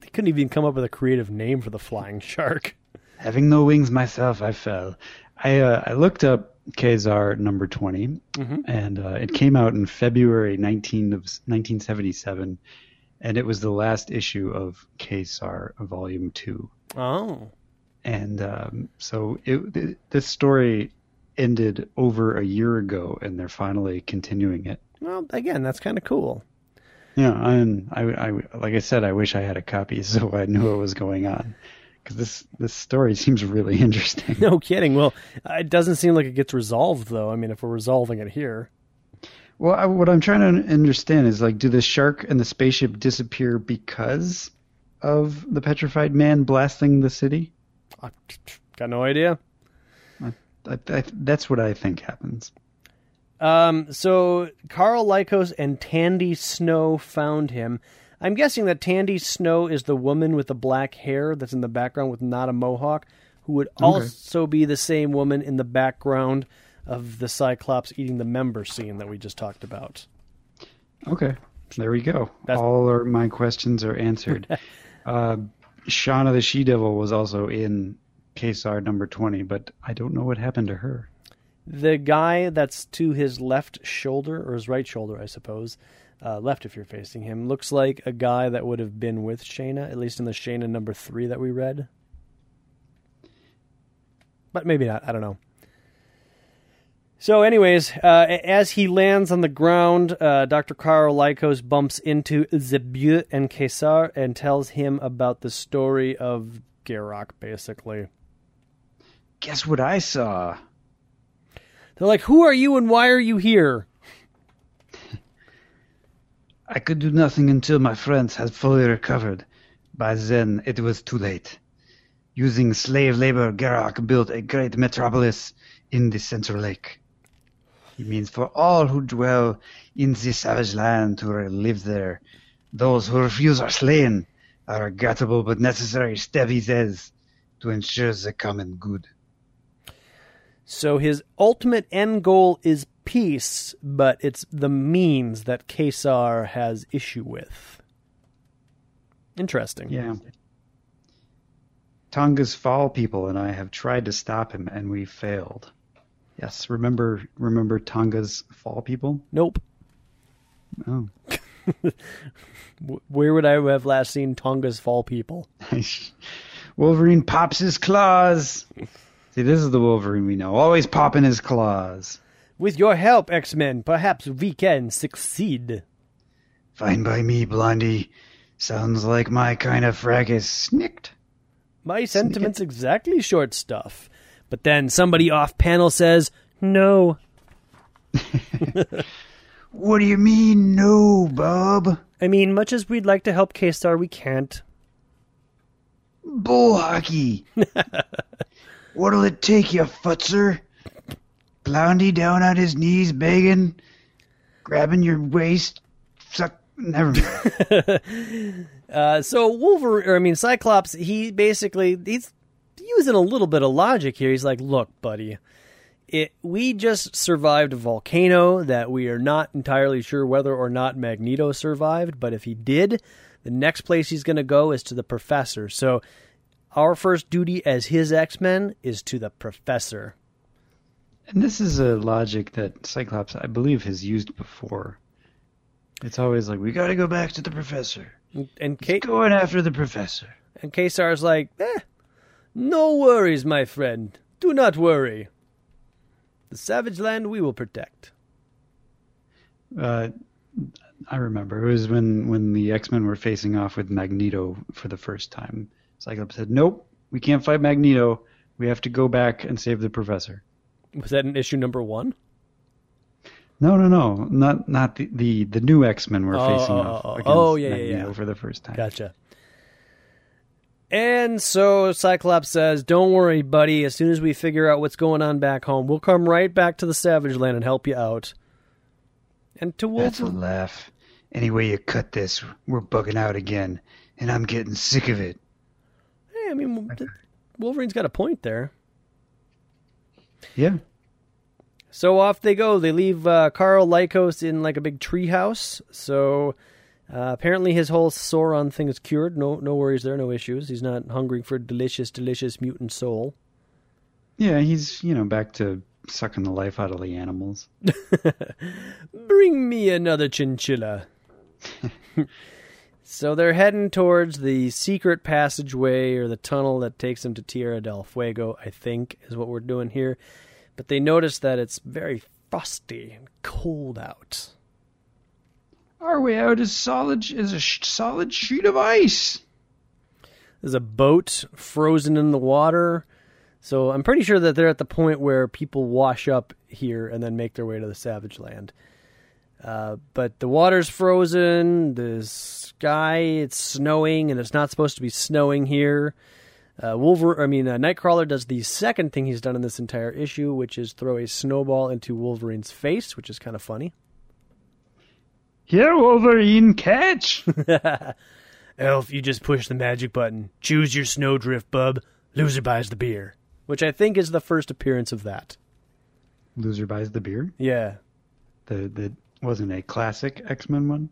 They couldn't even come up with a creative name for the flying shark. Having no wings myself, I fell. I uh, I looked up Ka-Zar number 20, mm-hmm. and uh, it came out in February 19 of 1977 and it was the last issue of Ka-Zar Volume Two. Oh, and um, so it, it, this story ended over a year ago, and they're finally continuing it. Well, again, that's kind of cool. Yeah, and I, I, like I said, I wish I had a copy so I knew what was going on because this this story seems really interesting. No kidding. Well, it doesn't seem like it gets resolved though. I mean, if we're resolving it here. Well, I, what I'm trying to understand is like, do the shark and the spaceship disappear because of the petrified man blasting the city? I got no idea. I, I, that's what I think happens. Um, so Karl Lykos and Tandy Snow found him. I'm guessing that Tandy Snow is the woman with the black hair that's in the background with not a mohawk, who would okay. also be the same woman in the background of the Cyclops eating the member scene that we just talked about. Okay, there we go. That's... All of my questions are answered. uh, Shanna the She Devil was also in Ka-Zar number 20, but I don't know what happened to her. The guy that's to his left shoulder, or his right shoulder, I suppose, uh, left if you're facing him, looks like a guy that would have been with Shanna, at least in the Shanna number three that we read. But maybe not. I don't know. So, anyways, uh, as he lands on the ground, uh, Dr. Karl Lykos bumps into Zabu and Ka-Zar and tells him about the story of Garokk, basically. Guess what I saw? They're like, Who are you and why are you here? I could do nothing until my friends had fully recovered. By then, it was too late. Using slave labor, Garokk built a great metropolis in the Central Lake. He means for all who dwell in this savage land to live there. Those who refuse are slain. A regrettable but necessary step, he says, to ensure the common good. So his ultimate end goal is peace, but it's the means that Ka-Zar has issue with. Interesting. Yeah. Tongah's fall people and I have tried to stop him, and we failed. Yes, remember remember Tongah's fall people? Nope. Oh. Where would I have last seen Tongah's fall people? Wolverine pops his claws. See, this is the Wolverine we know. Always popping his claws. With your help, X Men, perhaps we can succeed. Fine by me, Blondie. Sounds like my kind of fracas. Snicked. My sentiments exactly short stuff. But then somebody off panel says, no. what do you mean, no, Bob? I mean, much as we'd like to help Ka-Zar, we can't. Bull hockey. What'll it take, you futzer? Blondie down on his knees begging, grabbing your waist, suck. Never mind. uh, so Wolverine, I mean Cyclops, he basically he's using a little bit of logic here. He's like, look, buddy, it, we just survived a volcano that we are not entirely sure whether or not Magneto survived, but if he did, the next place he's going to go is to the professor. So our first duty as his X Men is to the professor. And this is a logic that Cyclops, I believe, has used before. It's always like, we got to go back to the professor. And He's Kate going after the professor. and Ka-Zar's like, eh, no worries, my friend. Do not worry. The Savage Land we will protect. Uh, I remember it was when when the X Men were facing off with Magneto for the first time. Cyclops said, "Nope, we can't fight Magneto. We have to go back and save the professor." Was that in issue number one? No, no, no, not not the the, the new X Men were Oh, facing oh, off oh, oh. against Oh, yeah, yeah, Magneto yeah. for the first time. Gotcha. And so Cyclops says, Don't worry, buddy. As soon as we figure out what's going on back home, we'll come right back to the Savage Land and help you out. And to Wolverine. That's a laugh. Any way you cut this, we're bugging out again, and I'm getting sick of it. Hey, I mean, Wolverine's got a point there. Yeah, So off they go. They leave uh, Karl Lykos in like a big treehouse. So uh, apparently his whole Sauron thing is cured. No, no worries there. No issues. He's not hungering for delicious, delicious mutant soul. yeah, he's you know back to sucking the life out of the animals. Bring me another chinchilla. so they're heading towards the secret passageway or the tunnel that takes them to Tierra del Fuego, I think, is what we're doing here. But they notice that it's very frosty and cold out. Our way out is solid is a sh- solid sheet of ice. There's a boat frozen in the water. So I'm pretty sure that they're at the point where people wash up here and then make their way to the Savage Land. Uh, but the water's frozen. The sky it's snowing, and it's not supposed to be snowing here. Uh, Wolver, I mean, uh, Nightcrawler does the second thing he's done in this entire issue, which is throw a snowball into Wolverine's face, which is kind of funny. Here, Wolverine, catch! Elf, you just push the magic button. Choose your snowdrift, bub. Loser buys the beer. Which I think is the first appearance of that. Loser buys the beer. Yeah. The the wasn't a classic X Men one?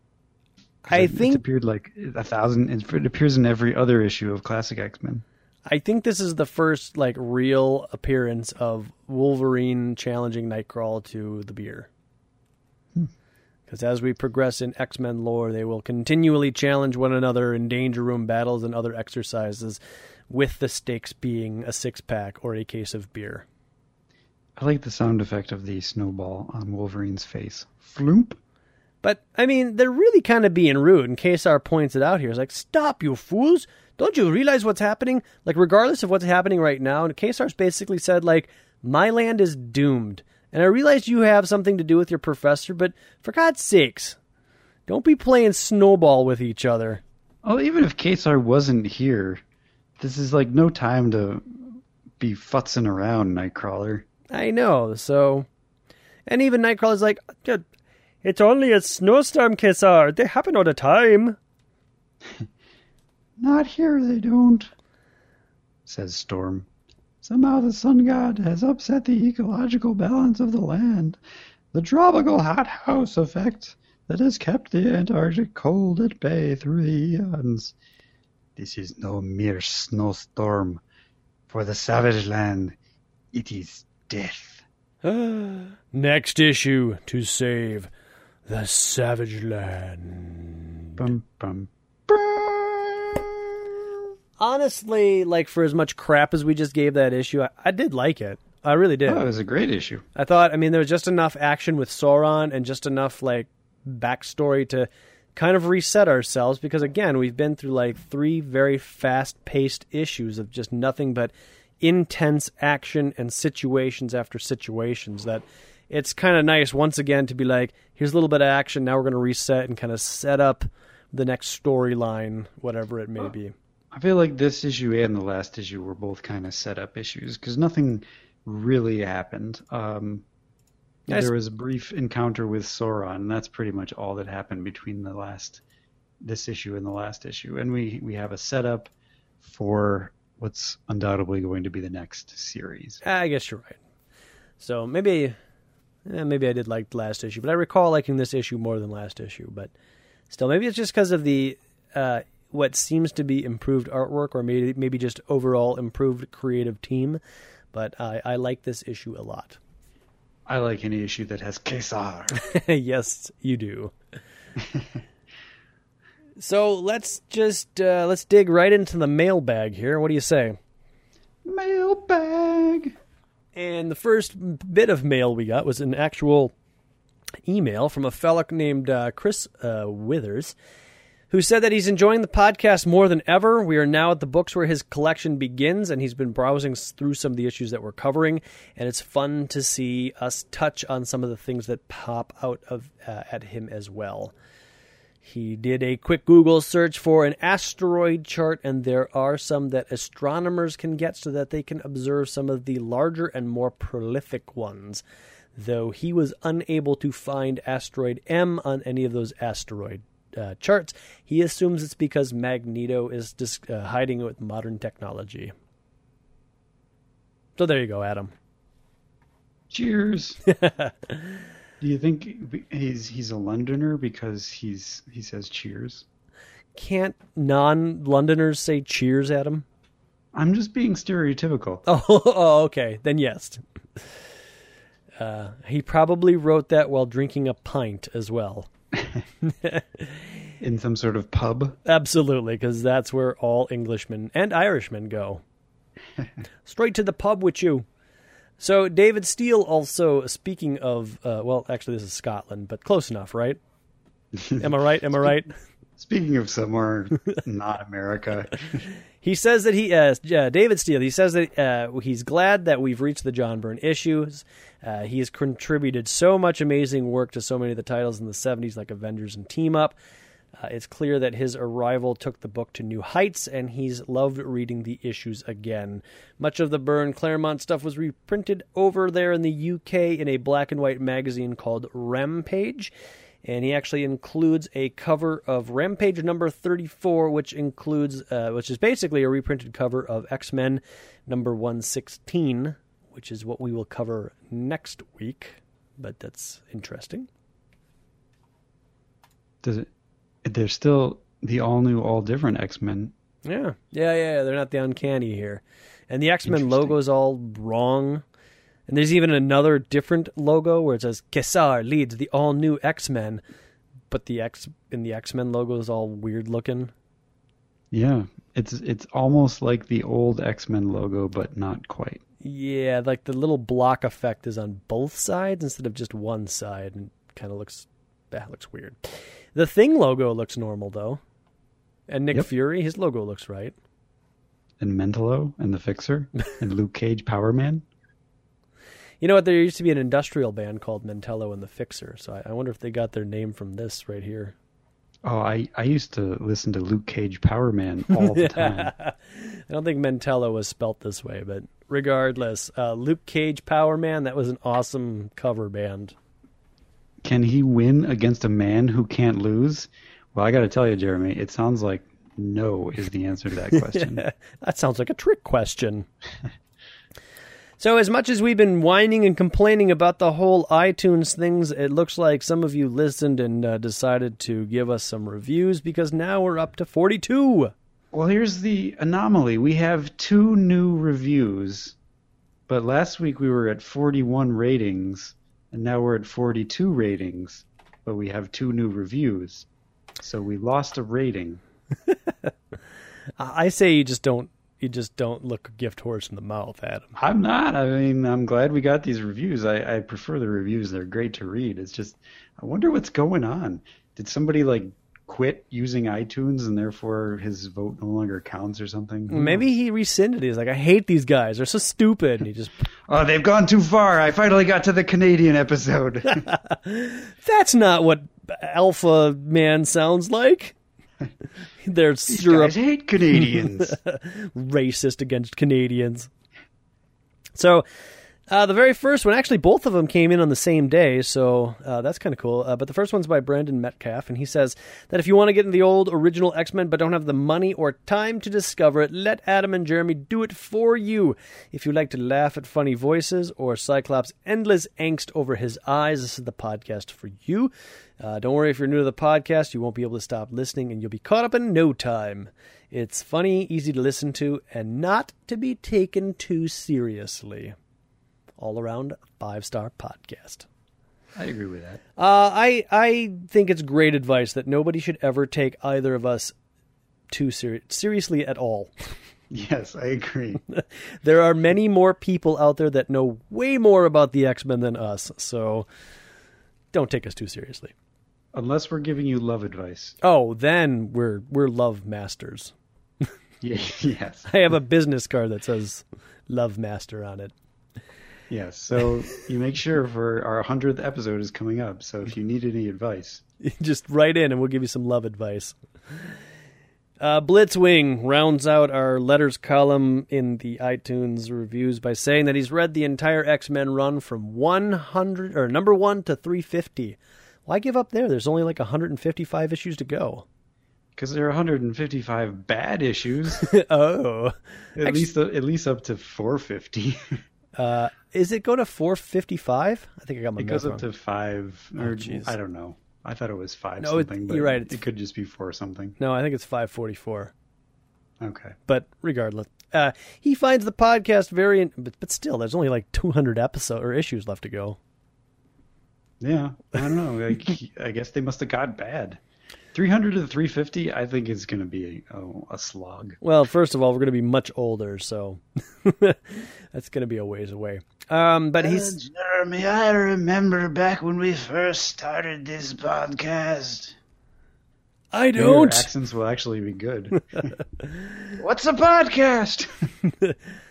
I it, think- it appeared like a thousand. It it appears in every other issue of classic X Men. I think this is the first like real appearance of Wolverine challenging Nightcrawler to the beer. Because as we progress in X Men lore, they will continually challenge one another in danger room battles and other exercises, with the stakes being a six pack or a case of beer. I like the sound effect of the snowball on Wolverine's face. Floop. But I mean, they're really kind of being rude. And Ka-Zar points it out here. It's like, stop, you fools! Don't you realize what's happening? Like, regardless of what's happening right now, and Ka-Zar's basically said, like, my land is doomed. And I realize you have something to do with your professor, but for God's sakes, don't be playing snowball with each other. Well, even if Ka-Zar wasn't here, this is like no time to be futzing around, Nightcrawler. I know. So, and even Nightcrawler's like, it's only a snowstorm, Ka-Zar. They happen all the time. Not here, they don't, says Storm. Somehow the sun god has upset the ecological balance of the land. The tropical hothouse effect that has kept the Antarctic cold at bay through the eons. This is no mere snowstorm. For the savage land, it is death. Ah, next issue to save the Savage Land. Bum, bum, Honestly, like for as much crap as we just gave that issue, I, I did like it. I really did. Oh, it was a great issue. I thought, I mean, there was just enough action with Sauron and just enough like backstory to kind of reset ourselves because again, we've been through like three very fast-paced issues of just nothing but intense action and situations after situations that it's kind of nice once again to be like, here's a little bit of action, now we're going to reset and kind of set up the next storyline, whatever it may be. I feel like this issue and the last issue were both kind of set up issues because nothing really happened. Um, Yes. There was a brief encounter with Sauron, and that's pretty much all that happened between the last this issue and the last issue. And we we have a setup for what's undoubtedly going to be the next series. I guess you're right. So maybe, eh, maybe I did like the last issue, but I recall liking this issue more than last issue. But still, maybe it's just because of the uh, what seems to be improved artwork, or maybe maybe just overall improved creative team. But I, I like this issue a lot. I like any issue that has Ka-Zar. yes, you do. so let's just uh, let's dig right into the mailbag here. What do you say? Mailbag. And the first bit of mail we got was an actual email from a fellow named uh, Chris uh, Withers, who said that he's enjoying the podcast more than ever. We are now at the books where his collection begins, and he's been browsing through some of the issues that we're covering, and it's fun to see us touch on some of the things that pop out of uh, at him as well. He did a quick Google search for an asteroid chart, and there are some that astronomers can get so that they can observe some of the larger and more prolific ones. Though he was unable to find asteroid M on any of those asteroid uh, charts, he assumes it's because Magneto is just uh, hiding it with modern technology. So there you go, Adam. Cheers. Do you think he's he's a Londoner because he's he says cheers? Can't non-Londoners say cheers, Adam? I'm just being stereotypical. Oh, oh okay. Then yes. Uh, he probably wrote that while drinking a pint as well. In some sort of pub? Absolutely, because that's where all Englishmen and Irishmen go. Straight to the pub with you. So David Steele also speaking of uh, well, actually this is Scotland, but close enough, right? Am I right? Am I right? Speaking of somewhere not America, he says that he uh, uh, David Steele. He says that uh, he's glad that we've reached the John Byrne issues. Uh, he has contributed so much amazing work to so many of the titles in the '70s, like Avengers and Team Up. Uh, it's clear that his arrival took the book to new heights, and he's loved reading the issues again. Much of the Byrne Claremont stuff was reprinted over there in the UK in a black and white magazine called Rampage. And he actually includes a cover of Rampage number 34, which includes, uh, which is basically a reprinted cover of X Men number 116, which is what we will cover next week. But that's interesting. Does it they're still the all new, all different X Men. Yeah, yeah, yeah. They're not the uncanny here, and the X Men logo is all wrong. And there's even another different logo where it says Ka-Zar leads the all new X Men, but the X in the X Men logo is all weird looking. Yeah, it's it's almost like the old X Men logo, but not quite. Yeah, like the little block effect is on both sides instead of just one side, and kind of looks that looks weird. The Thing logo looks normal though, and Nick yep. Fury, his logo looks right. And Mentallo and the Fixer and Luke Cage, Power Man. You know what? There used to be an industrial band called Mentello and the Fixer, so I, I wonder if they got their name from this right here. Oh, I, I used to listen to Luke Cage Power Man all the time. I don't think Mentello was spelt this way, but regardless, uh, Luke Cage Power Man, that was an awesome cover band. Can he win against a man who can't lose? Well, I got to tell you, Jeremy, it sounds like no is the answer to that question. that sounds like a trick question. so, as much as we've been whining and complaining about the whole iTunes things, it looks like some of you listened and uh, decided to give us some reviews because now we're up to 42. Well, here's the anomaly we have two new reviews, but last week we were at 41 ratings and now we're at 42 ratings, but we have two new reviews. So we lost a rating. I say you just don't you just don't look a gift horse in the mouth, Adam. I'm not. I mean, I'm glad we got these reviews. I, I prefer the reviews. They're great to read. It's just I wonder what's going on. Did somebody like quit using iTunes and therefore his vote no longer counts or something? Maybe he rescinded. He's like, I hate these guys. They're so stupid. And he just Oh, they've gone too far. I finally got to the Canadian episode. That's not what Alpha Man sounds like. They're These guys hate Canadians. Racist against Canadians. So uh, the very first one, actually, both of them came in on the same day, so uh, that's kind of cool. Uh, but the first one's by Brandon Metcalf, and he says that if you want to get into the old original X Men but don't have the money or time to discover it, let Adam and Jeremy do it for you. If you like to laugh at funny voices or Cyclops' endless angst over his eyes, this is the podcast for you. Uh, don't worry if you're new to the podcast, you won't be able to stop listening, and you'll be caught up in no time. It's funny, easy to listen to, and not to be taken too seriously. All around five star podcast. I agree with that. Uh, I I think it's great advice that nobody should ever take either of us too seri- seriously at all. Yes, I agree. there are many more people out there that know way more about the X Men than us, so don't take us too seriously. Unless we're giving you love advice. Oh, then we're we're love masters. Yes. I have a business card that says Love Master on it. Yes. So you make sure for our 100th episode is coming up. So if you need any advice, Just write in and we'll give you some love advice. Uh, Blitzwing rounds out our letters column in the iTunes reviews by saying that he's read the entire X Men run from 100 or number one to 350. Why give up there? There's only like 155 issues to go. because there are 155 bad issues, oh, at least at least up to 450. uh, is it go to 455? I think I got my it goes wrong. up to five, or jeez. I don't know. I thought it was five No, it- something, but you're right, it could just be four something. No, I think it's 544. Okay. but regardless, uh, he finds the podcast very, but, but still, there's only like 200 episodes or issues left to go. Yeah, I don't know. I, I guess they must have got bad. 300 to 350, I think is going to be a, oh, a slog. Well, first of all, we're going to be much older, so that's going to be a ways away. Um, but he's Jeremy, I remember back when we first started this podcast. I don't. Your accents will actually be good. What's a podcast?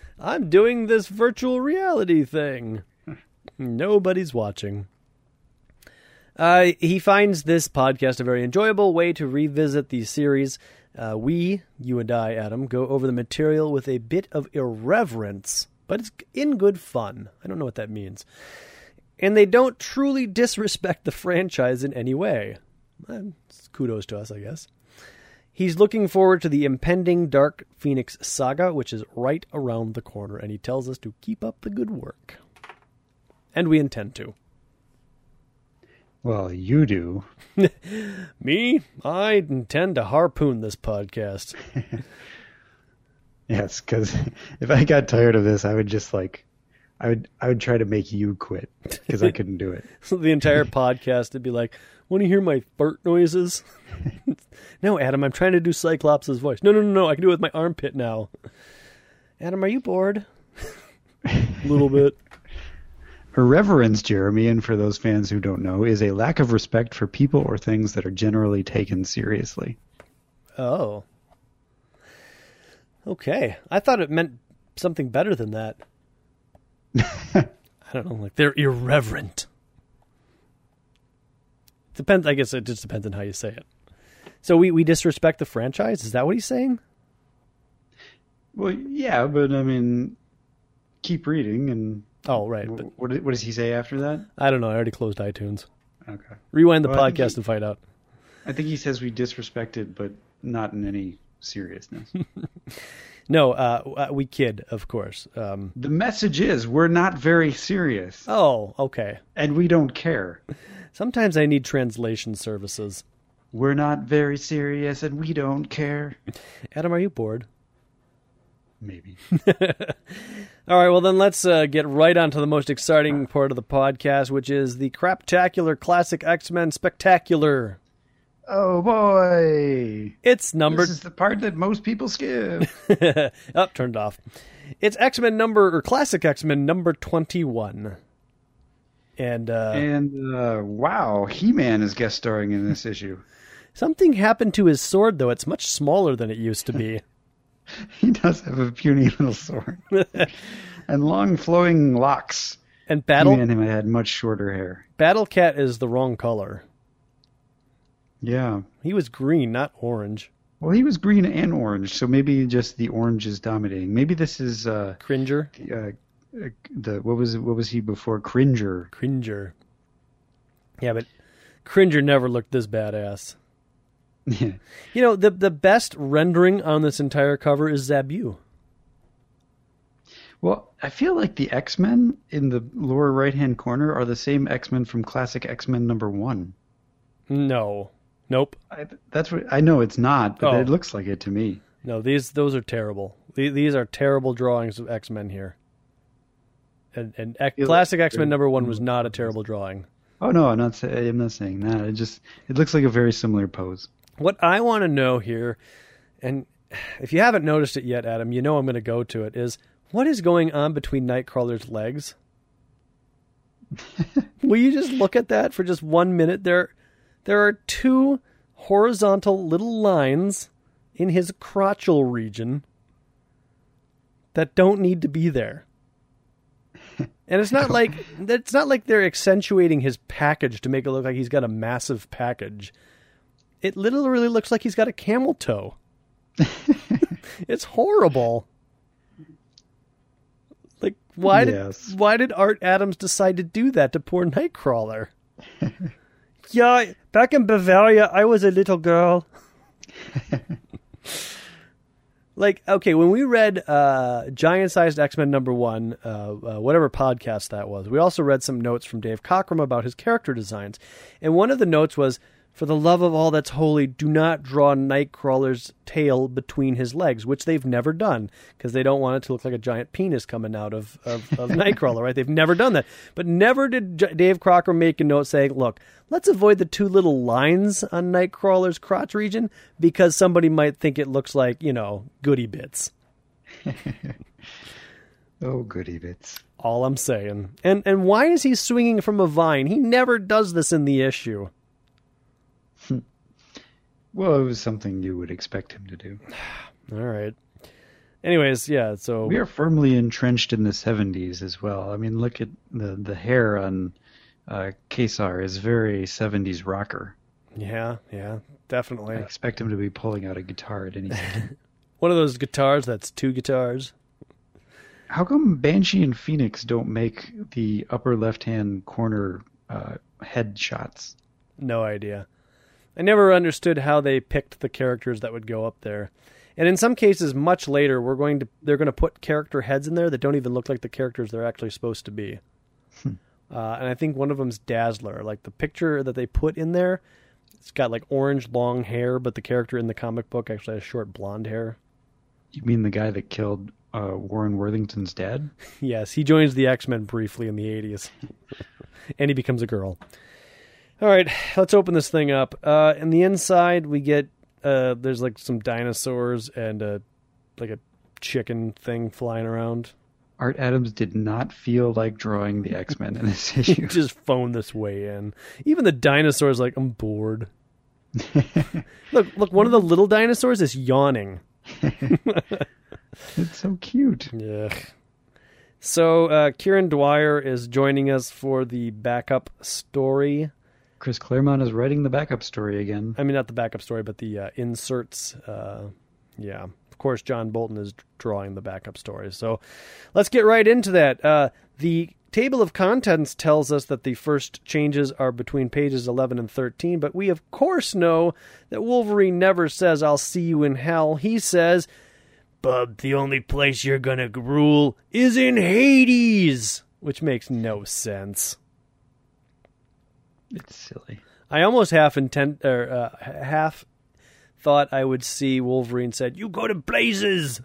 I'm doing this virtual reality thing. Nobody's watching. Uh, he finds this podcast a very enjoyable way to revisit the series. Uh, we, you and I, Adam, go over the material with a bit of irreverence, but it's in good fun. I don't know what that means. And they don't truly disrespect the franchise in any way. Eh, kudos to us, I guess. He's looking forward to the impending Dark Phoenix saga, which is right around the corner, and he tells us to keep up the good work. And we intend to. Well, you do. Me? I intend to harpoon this podcast. Yes, because if I got tired of this, I would just like, I would, I would try to make you quit because I couldn't do it. So the entire podcast would be like, Want to hear my fart noises? no, Adam, I'm trying to do Cyclops' voice. No, no, no, no, I can do it with my armpit now. Adam, are you bored? A little bit. Irreverence, Jeremy, and for those fans who don't know, is a lack of respect for people or things that are generally taken seriously. Oh. Okay. I thought it meant something better than that. I don't know, like they're irreverent. Depends I guess it just depends on how you say it. So we, we disrespect the franchise? Is that what he's saying? Well, yeah, but I mean, keep reading, and Oh right. But what, what does he say after that? I don't know, I already closed iTunes. Okay. Rewind the Well, podcast he- and find out. I think he says we disrespect it, but not in any seriousness. No, uh, uh, we kid, of course. Um, the message is we're not very serious, oh, okay. and we don't care. Sometimes I need translation services. We're not very serious, and we don't care. Adam, are you bored? Maybe. All right, well then let's uh, get right onto the most exciting part of the podcast, which is the Craptacular Classic X-Men Spectacular. Oh boy! It's number This is the part that most people skip. up turned off. It's X-Men number or Classic X-Men number 21. And uh, and uh, wow, He-Man is guest starring in this issue. something happened to his sword though. It's much smaller than it used to be. He does have a puny little sword and long flowing locks. and Battle He-Man had much shorter hair. Battle Cat is the wrong color. Yeah. He was green, not orange. Well, he was green and orange, so maybe just the orange is dominating. Maybe this is uh, Cringer. the, uh, the what was what was he before Cringer? Cringer. Yeah, but Cringer never looked this badass. Yeah. You know, the the best rendering on this entire cover is Zabu. Well, I feel like the X Men in the lower right hand corner are the same X Men from classic X Men number one. No. Nope. I, that's what I know it's not, but Oh. it looks like it to me. No, these those are terrible. These are terrible drawings of X Men here. And, and X- classic X Men number one was not a terrible drawing. Oh no, I'm not. Say, I'm not saying that. It just it looks like a very similar pose. What I want to know here, and if you haven't noticed it yet, Adam, you know I'm going to go to it. Is what is going on between Nightcrawler's legs? Will you just look at that for just one minute? There, there are two horizontal little lines in his crotchal region that don't need to be there. And it's not like it's not like they're accentuating his package to make it look like he's got a massive package. It literally looks like he's got a camel toe. it's horrible. Like why yes. did why did Art Adams decide to do that to poor Nightcrawler? yeah, back in Bavaria, I was a little girl. like okay when we read uh, giant sized x-men number one uh, uh, whatever podcast that was we also read some notes from dave cockrum about his character designs and one of the notes was for the love of all that's holy, do not draw Nightcrawler's tail between his legs, which they've never done because they don't want it to look like a giant penis coming out of, of, of Nightcrawler, right? They've never done that. But never did J- Dave Cockrum make a note saying, look, let's avoid the two little lines on Nightcrawler's crotch region because somebody might think it looks like, you know, goody bits. oh, goody bits. All I'm saying. And and why is he swinging from a vine? He never does this in the issue. Well, it was something you would expect him to do. All right. Anyways, yeah, so we are firmly entrenched in the 70s as well. I mean, look at the the hair on uh, Ka-Zar is very 70s rocker. Yeah, yeah, definitely. I expect him to be pulling out a guitar at any second. One of those guitars that's two guitars. How come Banshee and Phoenix don't make the upper left-hand corner uh, head shots? No idea. I never understood how they picked the characters that would go up there. And in some cases, much later, we're going to they're going to put character heads in there that don't even look like the characters they're actually supposed to be. Hmm. Uh, and I think one of them's Dazzler. Like the picture that they put in there, it's got like orange long hair, but the character in the comic book actually has short blonde hair. You mean the guy that killed uh, Warren Worthington's dad? yes, he joins the X Men briefly in the '80s, and he becomes a girl. All right, let's open this thing up. Uh, in the inside, we get uh, there's like some dinosaurs and a like a chicken thing flying around. Art Adams did not feel like drawing the X Men in this issue. he just phoned this way in. Even the dinosaurs, like I'm bored. look, look! One of the little dinosaurs is yawning. it's so cute. Yeah. So uh, Kieron Dwyer is joining us for the backup story. Chris Claremont is writing the backup story again. I mean, not the backup story, but the uh, inserts. Uh, yeah, of course, John Bolton is drawing the backup story. So let's get right into that. Uh, the table of contents tells us that the first changes are between pages 11 and 13, but we of course know that Wolverine never says, I'll see you in hell. He says, Bub, the only place you're gonna rule is in Hades, which makes no sense. It's silly. I almost half intent or uh, half thought I would see Wolverine said, "You go to blazes."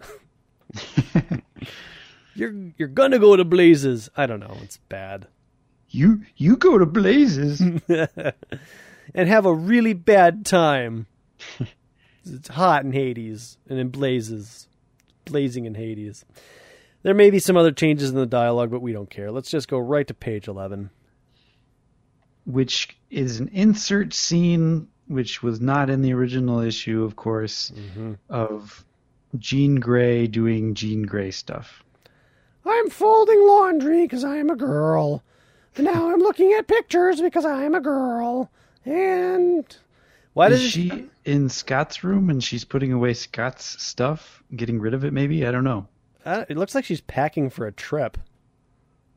you're you're gonna go to blazes. I don't know. It's bad. You you go to blazes and have a really bad time. it's hot in Hades and in blazes, blazing in Hades. There may be some other changes in the dialogue, but we don't care. Let's just go right to page eleven which is an insert scene which was not in the original issue, of course, mm-hmm. of Jean Grey doing Jean Grey stuff. I'm folding laundry because I'm a girl. And now I'm looking at pictures because I'm a girl. And why does she she in Scott's room and she's putting away Scott's stuff, getting rid of it? Maybe I don't know. Uh, it looks like she's packing for a trip.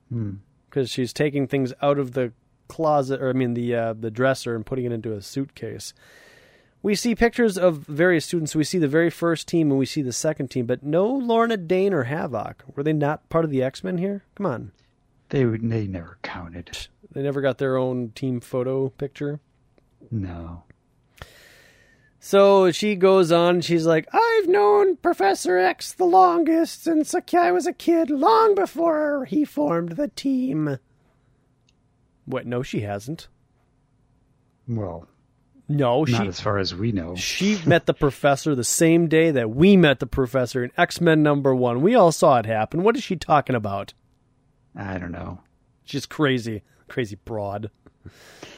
Hmm. Because she's taking things out of the closet, or I mean the uh, the dresser, and putting it into a suitcase. We see pictures of various students. We see the very first team and we see the second team, but no Lorna Dane or Havoc. Were they not part of the X Men here? Come on. They they never counted. They never got their own team photo picture. No. So she goes on. She's like, "I've known Professor X the longest since I was a kid, long before he formed the team." What? No, she hasn't. Well, No, not she as far as we know. she met the professor the same day that we met the professor in X Men number one. We all saw it happen. What is she talking about? I don't know. She's crazy, crazy broad.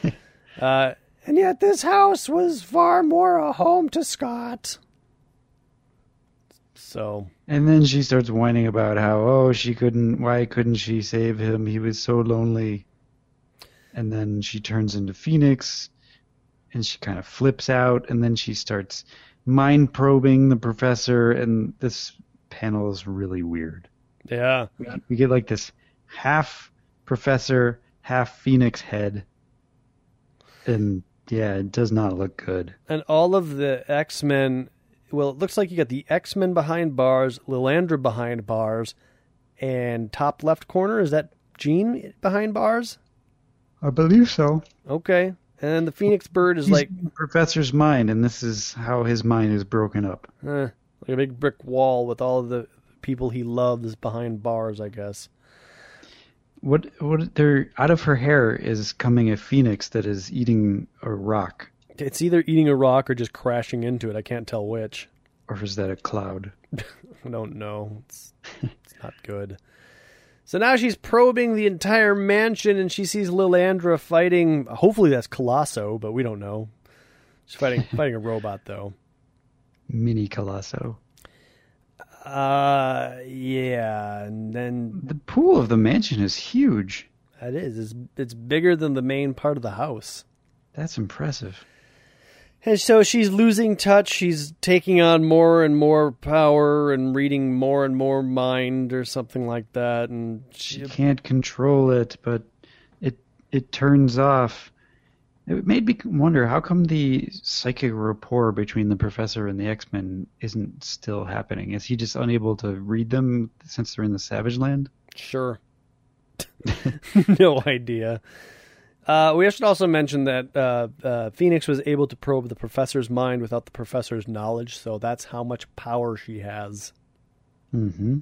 uh, and yet, this house was far more a home to Scott. So, And then she starts whining about how, oh, she couldn't, why couldn't she save him? He was so lonely. And then she turns into Phoenix and she kind of flips out and then she starts mind probing the professor. And this panel is really weird. yeah, We, we get like this half professor, half Phoenix head. And yeah, it does not look good. and all of the X Men. Well, it looks like you got the X Men behind bars, Lilandra behind bars, and top left corner is that Jean behind bars? I believe so. Okay, and the Phoenix Bird is He's like the professor's mind, and this is how his mind is broken up. eh, like a big brick wall with all of the people he loves behind bars. I guess. What what there out of her hair is coming a phoenix that is eating a rock, It's either eating a rock or just crashing into it. I can't tell which. or is that a cloud? I don't know. It's, it's not good. So now she's probing the entire mansion and she sees Lilandra fighting. Hopefully that's Colosso, but we don't know. She's fighting fighting a robot though. Mini Colosso. Uh, yeah, and then The pool of the mansion is huge. that is it's, it's bigger than the main part of the house. That's impressive. And so she's losing touch. She's taking on more and more power and reading more and more mind or something like that. And She she, can't control it, but it it turns off. It made me wonder how come the psychic rapport between the professor and the X Men isn't still happening. Is he just unable to read them since they're in the Savage Land? Sure. no idea. Uh, we should also mention that uh, uh, Phoenix was able to probe the professor's mind without the professor's knowledge, so that's how much power she has. Mm-hmm.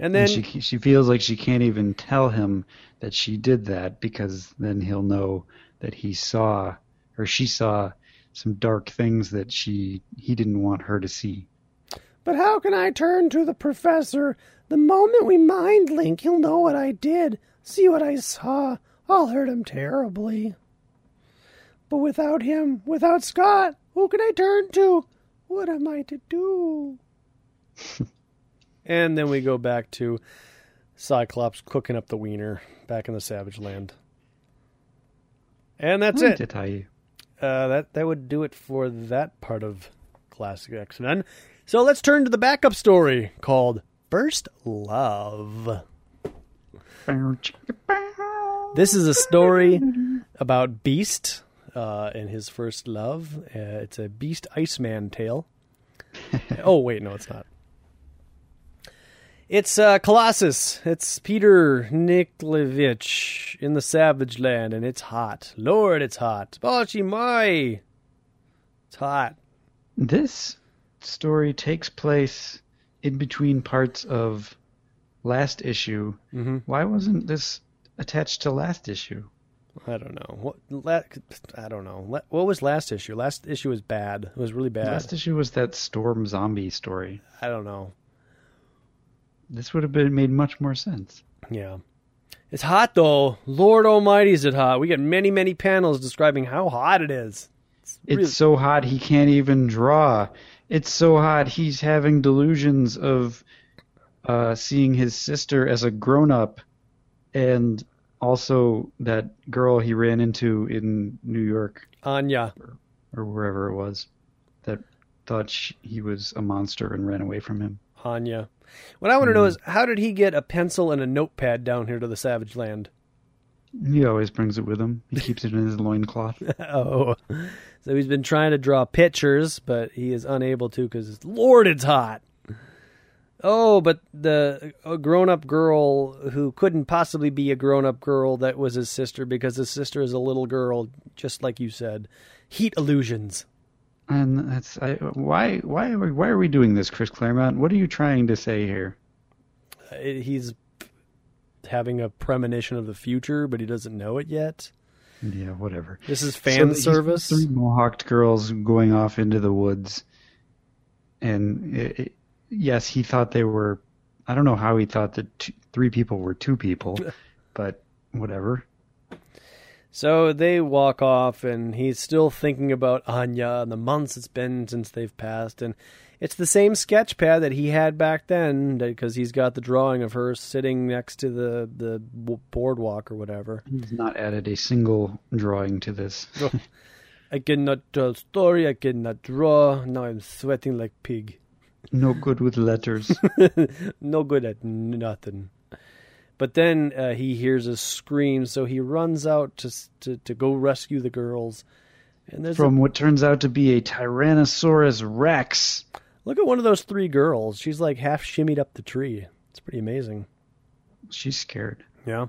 And then, and she she feels like she can't even tell him that she did that because then he'll know that he saw or she saw some dark things that she he didn't want her to see. but how can I turn to the professor? The moment we mind link, he'll know what I did, see what I saw. I'll hurt him terribly. But without him, without Scott, who can I turn to? What am I to do? and then we go back to Cyclops cooking up the wiener back in the Savage Land. And that's I it. like to. Uh, that that would do it for that part of classic X Men. So let's turn to the backup story called First Love. This is a story about Beast uh, and his first love. Uh, it's a Beast Iceman tale. oh wait, no, it's not. It's uh, Colossus. It's Peter Nikolaievitch in the Savage Land, and it's hot. Lord, it's hot. Bozhe moi. It's hot. This story takes place in between parts of last issue. Mm-hmm. Why wasn't this attached to last issue? I don't know. What? La- I don't know. La- What was last issue? Last issue was bad. It was really bad. Last issue was that storm zombie story. I don't know. This would have been made much more sense. Yeah. It's hot though. Lord Almighty, is it hot? We get many, many panels describing how hot it is. It's It's so hot he can't even draw. It's so hot he's having delusions of uh, seeing his sister as a grown up and also that girl he ran into in New York Anya. or wherever it was that thought sh he was a monster and ran away from him. Anya. What I want to know hmm. is how did he get a pencil and a notepad down here to the Savage Land? He always brings it with him. He keeps it in his loincloth. oh. So he's been trying to draw pictures, but he is unable to because, Lord, it's hot. Oh, but the a grown-up girl who couldn't possibly be a grown-up girl that was his sister because his sister is a little girl, just like you said. Heat illusions. And that's I, why why are we, why are we doing this, Chris Claremont? What are you trying to say here? Uh, He's having a premonition of the future, but he doesn't know it yet. Yeah, whatever. This is fan he's service. Three mohawked girls going off into the woods, and it, it, yes, he thought they were. I don't know how he thought that two, three people were two people, but whatever. So they walk off, and he's still thinking about Anya and the months it's been since they've passed. And it's the same sketch pad that he had back then, because he's got the drawing of her sitting next to the, the boardwalk or whatever. He's not added a single drawing to this. I cannot tell story, I cannot draw. Now I'm sweating like pig. No good with letters. no good at nothing. But then uh, he hears a scream, so he runs out to to, to go rescue the girls. And there's a- From what turns out to be a Tyrannosaurus Rex. Look at one of those three girls. She's like half shimmied up the tree. It's pretty amazing. She's scared. Yeah.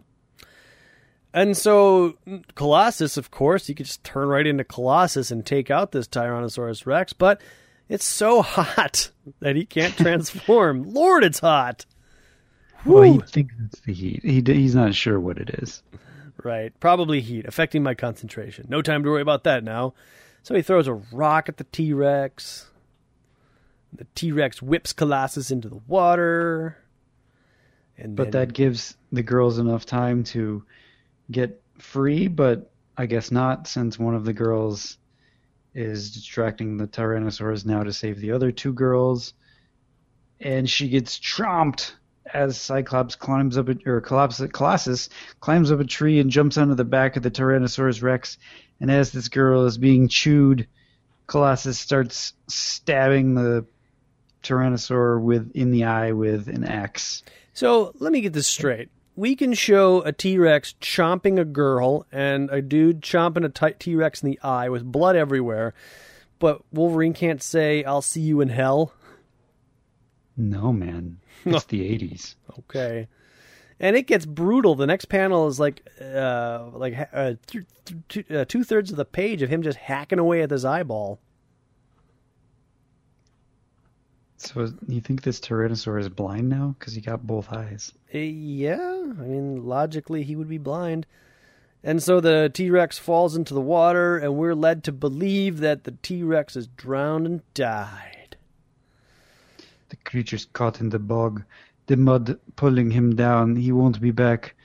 And so Colossus, of course, you could just turn right into Colossus and take out this Tyrannosaurus Rex, but it's so hot that he can't transform. Lord, it's hot. Well, he thinks it's the heat. He, he's not sure what it is. Right. Probably heat, affecting my concentration. No time to worry about that now. So he throws a rock at the T Rex. The T Rex whips Colossus into the water. And But that gives the girls enough time to get free, but I guess not, since one of the girls is distracting the Tyrannosaurus now to save the other two girls. And she gets chomped as Cyclops climbs up, a, or Colossus, Colossus climbs up a tree and jumps onto the back of the Tyrannosaurus Rex. And as this girl is being chewed, Colossus starts stabbing the Tyrannosaur with in the eye with an axe. So let me get this straight. We can show a T Rex chomping a girl and a dude chomping a T Rex in the eye with blood everywhere, but Wolverine can't say, I'll see you in hell. No, man. It's the 80s. Okay. And it gets brutal. The next panel is like, uh, like uh, th- th- uh, two thirds of the page of him just hacking away at his eyeball. So you think this Tyrannosaur is blind now? Because he got both eyes. Uh, yeah, I mean, logically, he would be blind. And so the T Rex falls into the water, and we're led to believe that the T Rex is drowned and died. The creature's caught in the bog. The mud pulling him down. He won't be back.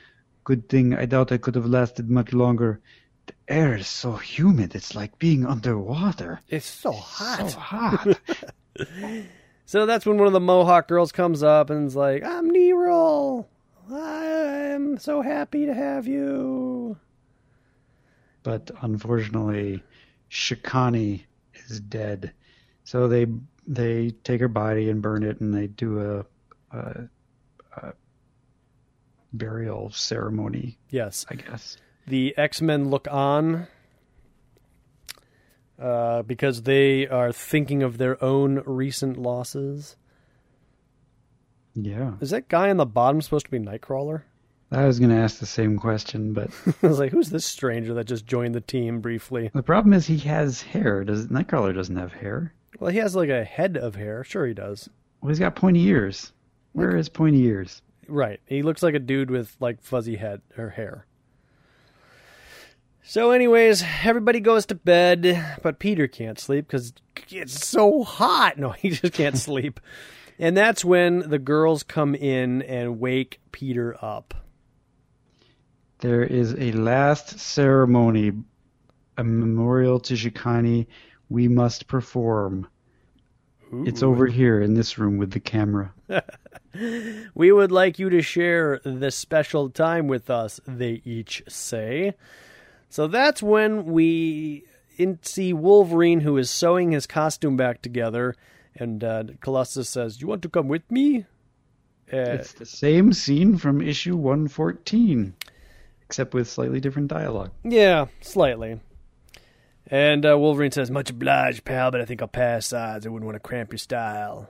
Good thing. I doubt I could have lasted much longer. The air is so humid. It's like being underwater. It's so hot. So hot. So that's when one of the Mohawk girls comes up and is like, I'm Nero. I'm so happy to have you. but unfortunately, Shikani is dead. So they they take her body and burn it, and they do a, a, a burial ceremony, Yes. I guess. The X Men look on uh, because they are thinking of their own recent losses. Yeah, Is that guy on the bottom supposed to be Nightcrawler? I was going to ask the same question, but I was like, who's this stranger that just joined the team briefly? the problem is he has hair. Does Nightcrawler doesn't have hair? Well, he has like a head of hair. Sure, he does. Well, he's got pointy ears. Where is pointy ears? Right. He looks like a dude with like fuzzy head or hair. So, anyways, everybody goes to bed, but Peter can't sleep because it's so hot. No, he just can't sleep. And that's when the girls come in and wake Peter up. There is a last ceremony, a memorial to Shikani. We must perform. It's over here in this room with the camera. We would like you to share this special time with us, they each say. So that's when we see Wolverine, who is sewing his costume back together, and uh, Colossus says, You want to come with me? Uh, It's the same scene from issue 114, except with slightly different dialogue. yeah, slightly. And uh, Wolverine says, Much obliged, pal, but I think I'll pass sides. I wouldn't want to cramp your style.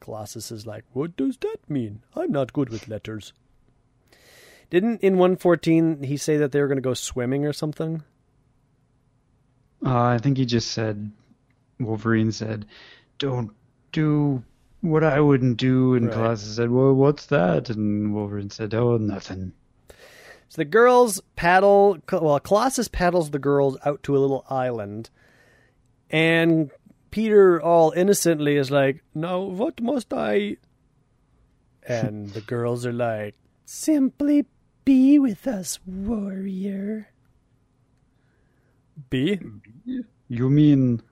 Colossus is like, What does that mean? I'm not good with letters. Didn't in 114 he say that they were going to go swimming or something? Uh, I think he just said Wolverine said, "Don't do what I wouldn't do," and Right. Colossus said, "Well, what's that?" And Wolverine said, "Oh, nothing." So the girls paddle. Well, Colossus paddles the girls out to a little island, and Peter, all innocently, is like, "Now, what must I?" And the girls are like, "Simply be with us, warrior." Be? You mean,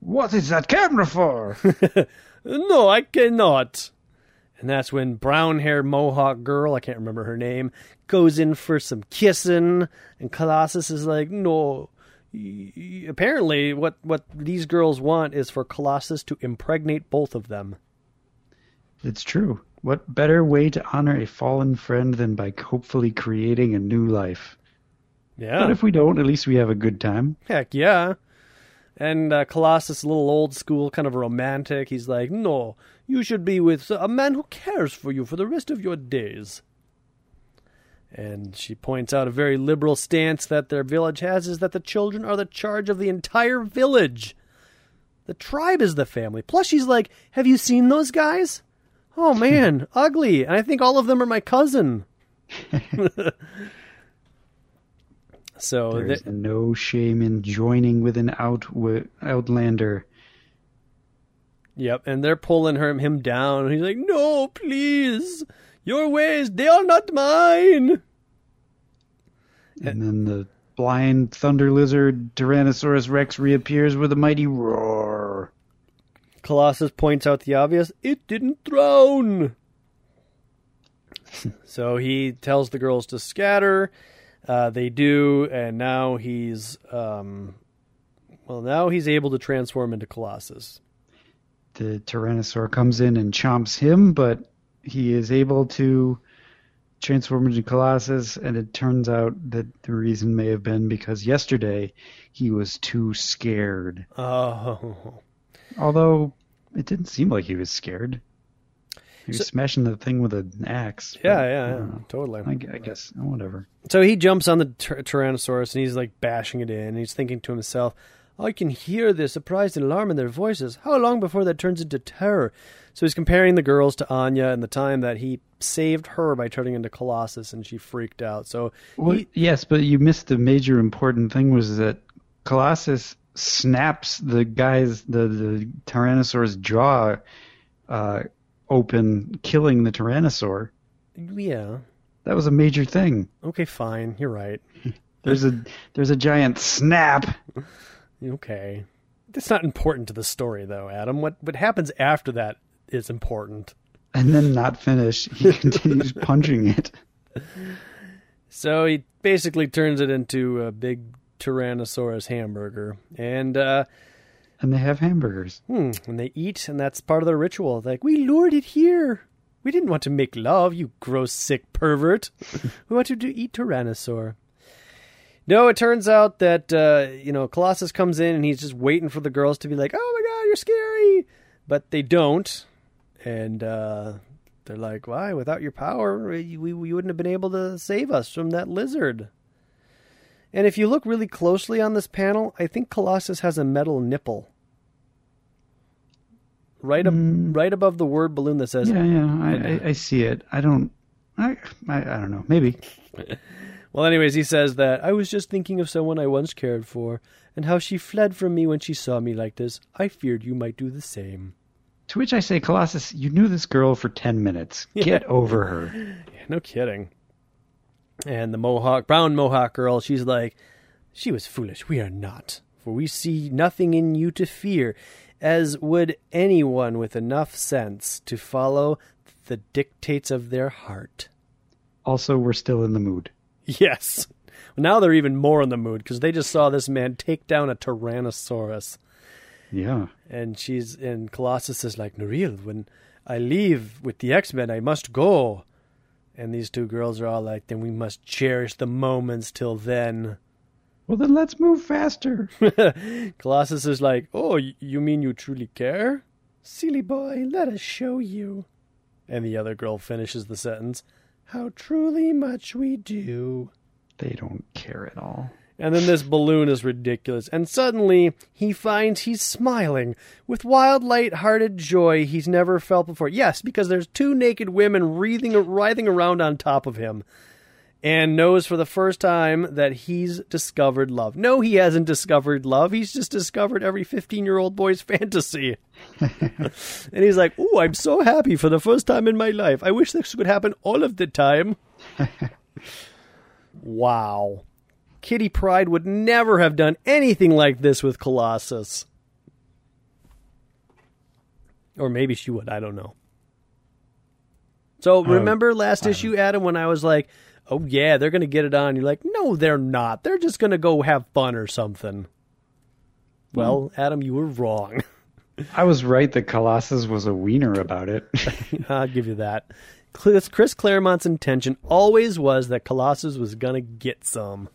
what is that camera for? No, I cannot. And that's when brown haired Mohawk girl, I can't remember her name, goes in for some kissing, and Colossus is like, no. Y- y- Apparently, what, what these girls want is for Colossus to impregnate both of them. it's true. What better way to honor a fallen friend than by hopefully creating a new life? Yeah. But if we don't, at least we have a good time. Heck yeah. And uh, Colossus, a little old school, kind of romantic. He's like, no, you should be with a man who cares for you for the rest of your days. And she points out a very liberal stance that their village has is that the children are the charge of the entire village. The tribe is the family. Plus, she's like, have you seen those guys? Oh man, ugly. And I think all of them are my cousin. so There they- no shame in joining with an out outlander. Yep, and they're pulling her, him down. He's like, "No, please, your ways they are not mine." And then the blind thunder lizard Tyrannosaurus Rex reappears with a mighty roar. Colossus points out the obvious: it didn't drown. so he tells the girls to scatter. Uh, they do, and now he's um, well, now he's able to transform into Colossus. The Tyrannosaur comes in and chomps him, but he is able to transform into Colossus, and it turns out that the reason may have been because yesterday he was too scared. Oh, Although it didn't seem like he was scared. He was So- smashing the thing with an axe. yeah, but yeah, yeah, totally. I, I guess oh, whatever. So he jumps on the tyr- Tyrannosaurus and he's like bashing it in. And he's thinking to himself, I can hear the surprise and alarm in their voices. How long before that turns into terror? So he's comparing the girls to Anya and the time that he saved her by turning into Colossus and she freaked out. So Well, he, yes, but you missed the major important thing was that Colossus snaps the guy's the the Tyrannosaur's jaw uh, open, killing the Tyrannosaur. yeah, That was a major thing. okay, fine. You're right. There's a there's a giant snap. Okay. That's not important to the story, though, Adam. What what happens after that is important. And then not finish, he continues punching it. So he basically turns it into a big Tyrannosaurus hamburger, and uh, And they have hamburgers. Hmm, and they eat, and that's part of their ritual. Like, we lured it here. We didn't want to make love, you gross, sick pervert. we wanted to eat Tyrannosaur. No, it turns out that, uh, you know, Colossus comes in and he's just waiting for the girls to be like, oh my god, you're scary. But they don't. And uh, they're like, why? Without your power, we, we, we wouldn't have been able to save us from that lizard. And if you look really closely on this panel, I think Colossus has a metal nipple right up, mm. right above the word balloon that says Yeah, yeah, I, I, I see it. I don't. I, I I don't know. Maybe. Well, anyways, he says that I was just thinking of someone I once cared for, and how she fled from me when she saw me like this. I feared you might do the same. To which I say, Colossus, you knew this girl for ten minutes. Get over her. Yeah, no kidding. And the Mohawk, brown Mohawk girl, she's like, She was foolish. We are not. For we see nothing in you to fear, as would anyone with enough sense to follow the dictates of their heart. Also, we're still in the mood. Yes. Now they're even more in the mood because they just saw this man take down a Tyrannosaurus. Yeah. And she's and Colossus is like, Nereel, when I leave with the X Men, I must go. And these two girls are all like, then we must cherish the moments till then. Well, then let's move faster. Colossus is like, oh, you mean you truly care? Silly boy, let us show you. And the other girl finishes the sentence, how truly much we do. they don't care at all. And then this balloon is ridiculous. And suddenly he finds he's smiling with wild, light-hearted joy he's never felt before. Yes, because there's two naked women wreathing, writhing around on top of him. And knows for the first time that he's discovered love. No, he hasn't discovered love. He's just discovered every 15 year old boy's fantasy. and he's like, Ooh, I'm so happy for the first time in my life. I wish this could happen all of the time. wow. Kitty Pryde would never have done anything like this with Colossus. Or maybe she would. I don't know. So remember last issue, Adam, when I was like, "Oh yeah, they're gonna get it on." You're like, "No, they're not. They're just gonna go have fun or something." Well, hmm. Adam, you were wrong. I was right that Colossus was a wiener about it. I'll give you that. Chris Chris Claremont's intention always was that Colossus was gonna get some.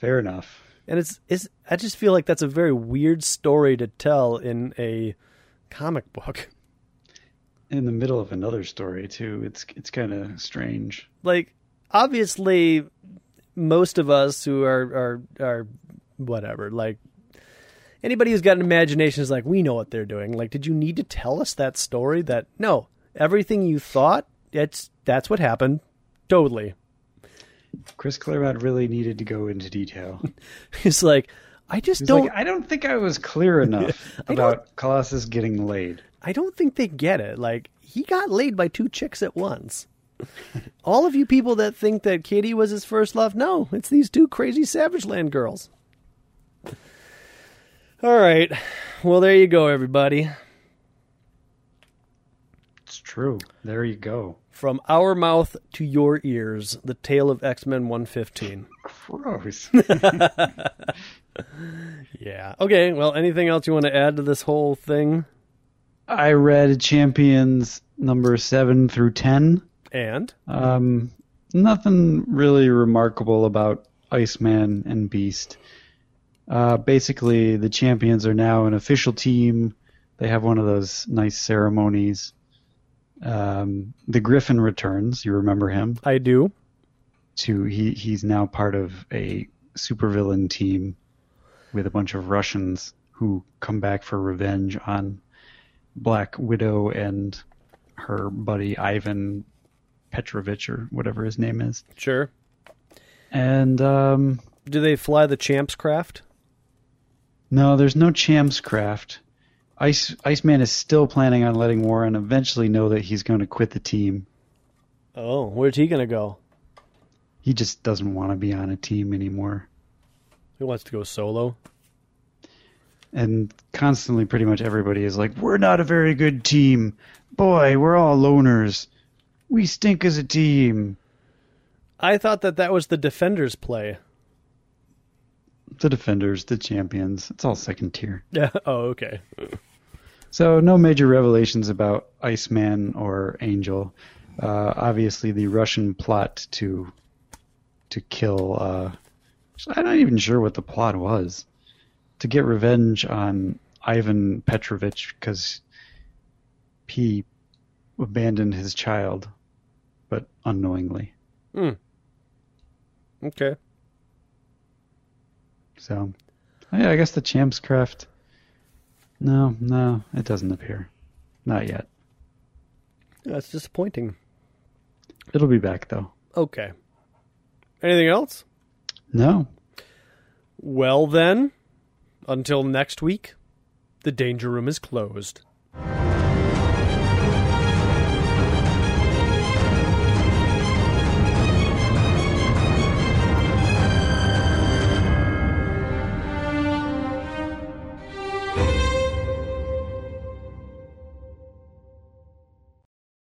Fair enough. And it's it's I just feel like that's a very weird story to tell in a comic book. In the middle of another story too. It's it's kind of strange. Like obviously most of us who are are are whatever, like anybody who's got an imagination is like we know what they're doing. Like did you need to tell us that story that no, everything you thought, it's that's what happened. Totally. Chris Claremont really needed to go into detail. It's like I just He's don't like, I don't think I was clear enough about Colossus getting laid. I don't think they get it. Like he got laid by two chicks at once. All of you people that think that Kitty was his first love, no, it's these two crazy Savage Land girls. All right. Well, there you go, everybody. It's true. There you go. From our mouth to your ears, the tale of X Men 115. Gross. Yeah. Okay. Well, anything else you want to add to this whole thing? I read Champions number seven through ten. And Um, nothing really remarkable about Iceman and Beast. Uh, basically, the champions are now an official team. They have one of those nice ceremonies. Um, the Griffin returns. You remember him? I do. To he he's now part of a supervillain team with a bunch of Russians who come back for revenge on Black Widow and her buddy Ivan Petrovich or whatever his name is. Sure. And um, Do they fly the Champs craft? no, there's no Champs craft. Ice Iceman is still planning on letting Warren eventually know that he's going to quit the team. Oh, where's he going to go? He just doesn't want to be on a team anymore. He wants to go solo. And constantly, pretty much everybody is like, "We're not a very good team. Boy, we're all loners. We stink as a team." I thought that that was the Defenders play. The defenders, the champions, it's all second tier. Yeah. Oh, okay. So no major revelations about Iceman or Angel. Uh, obviously, the Russian plot to to kill. Uh, I'm not even sure what the plot was. To get revenge on Ivan Petrovich because he abandoned his child, but unknowingly. Hmm. Okay. So, yeah, I guess the Champs Craft. No, no, it doesn't appear. Not yet. That's disappointing. It'll be back though. Okay. Anything else? No. Well, then, until next week, the Danger Room is closed.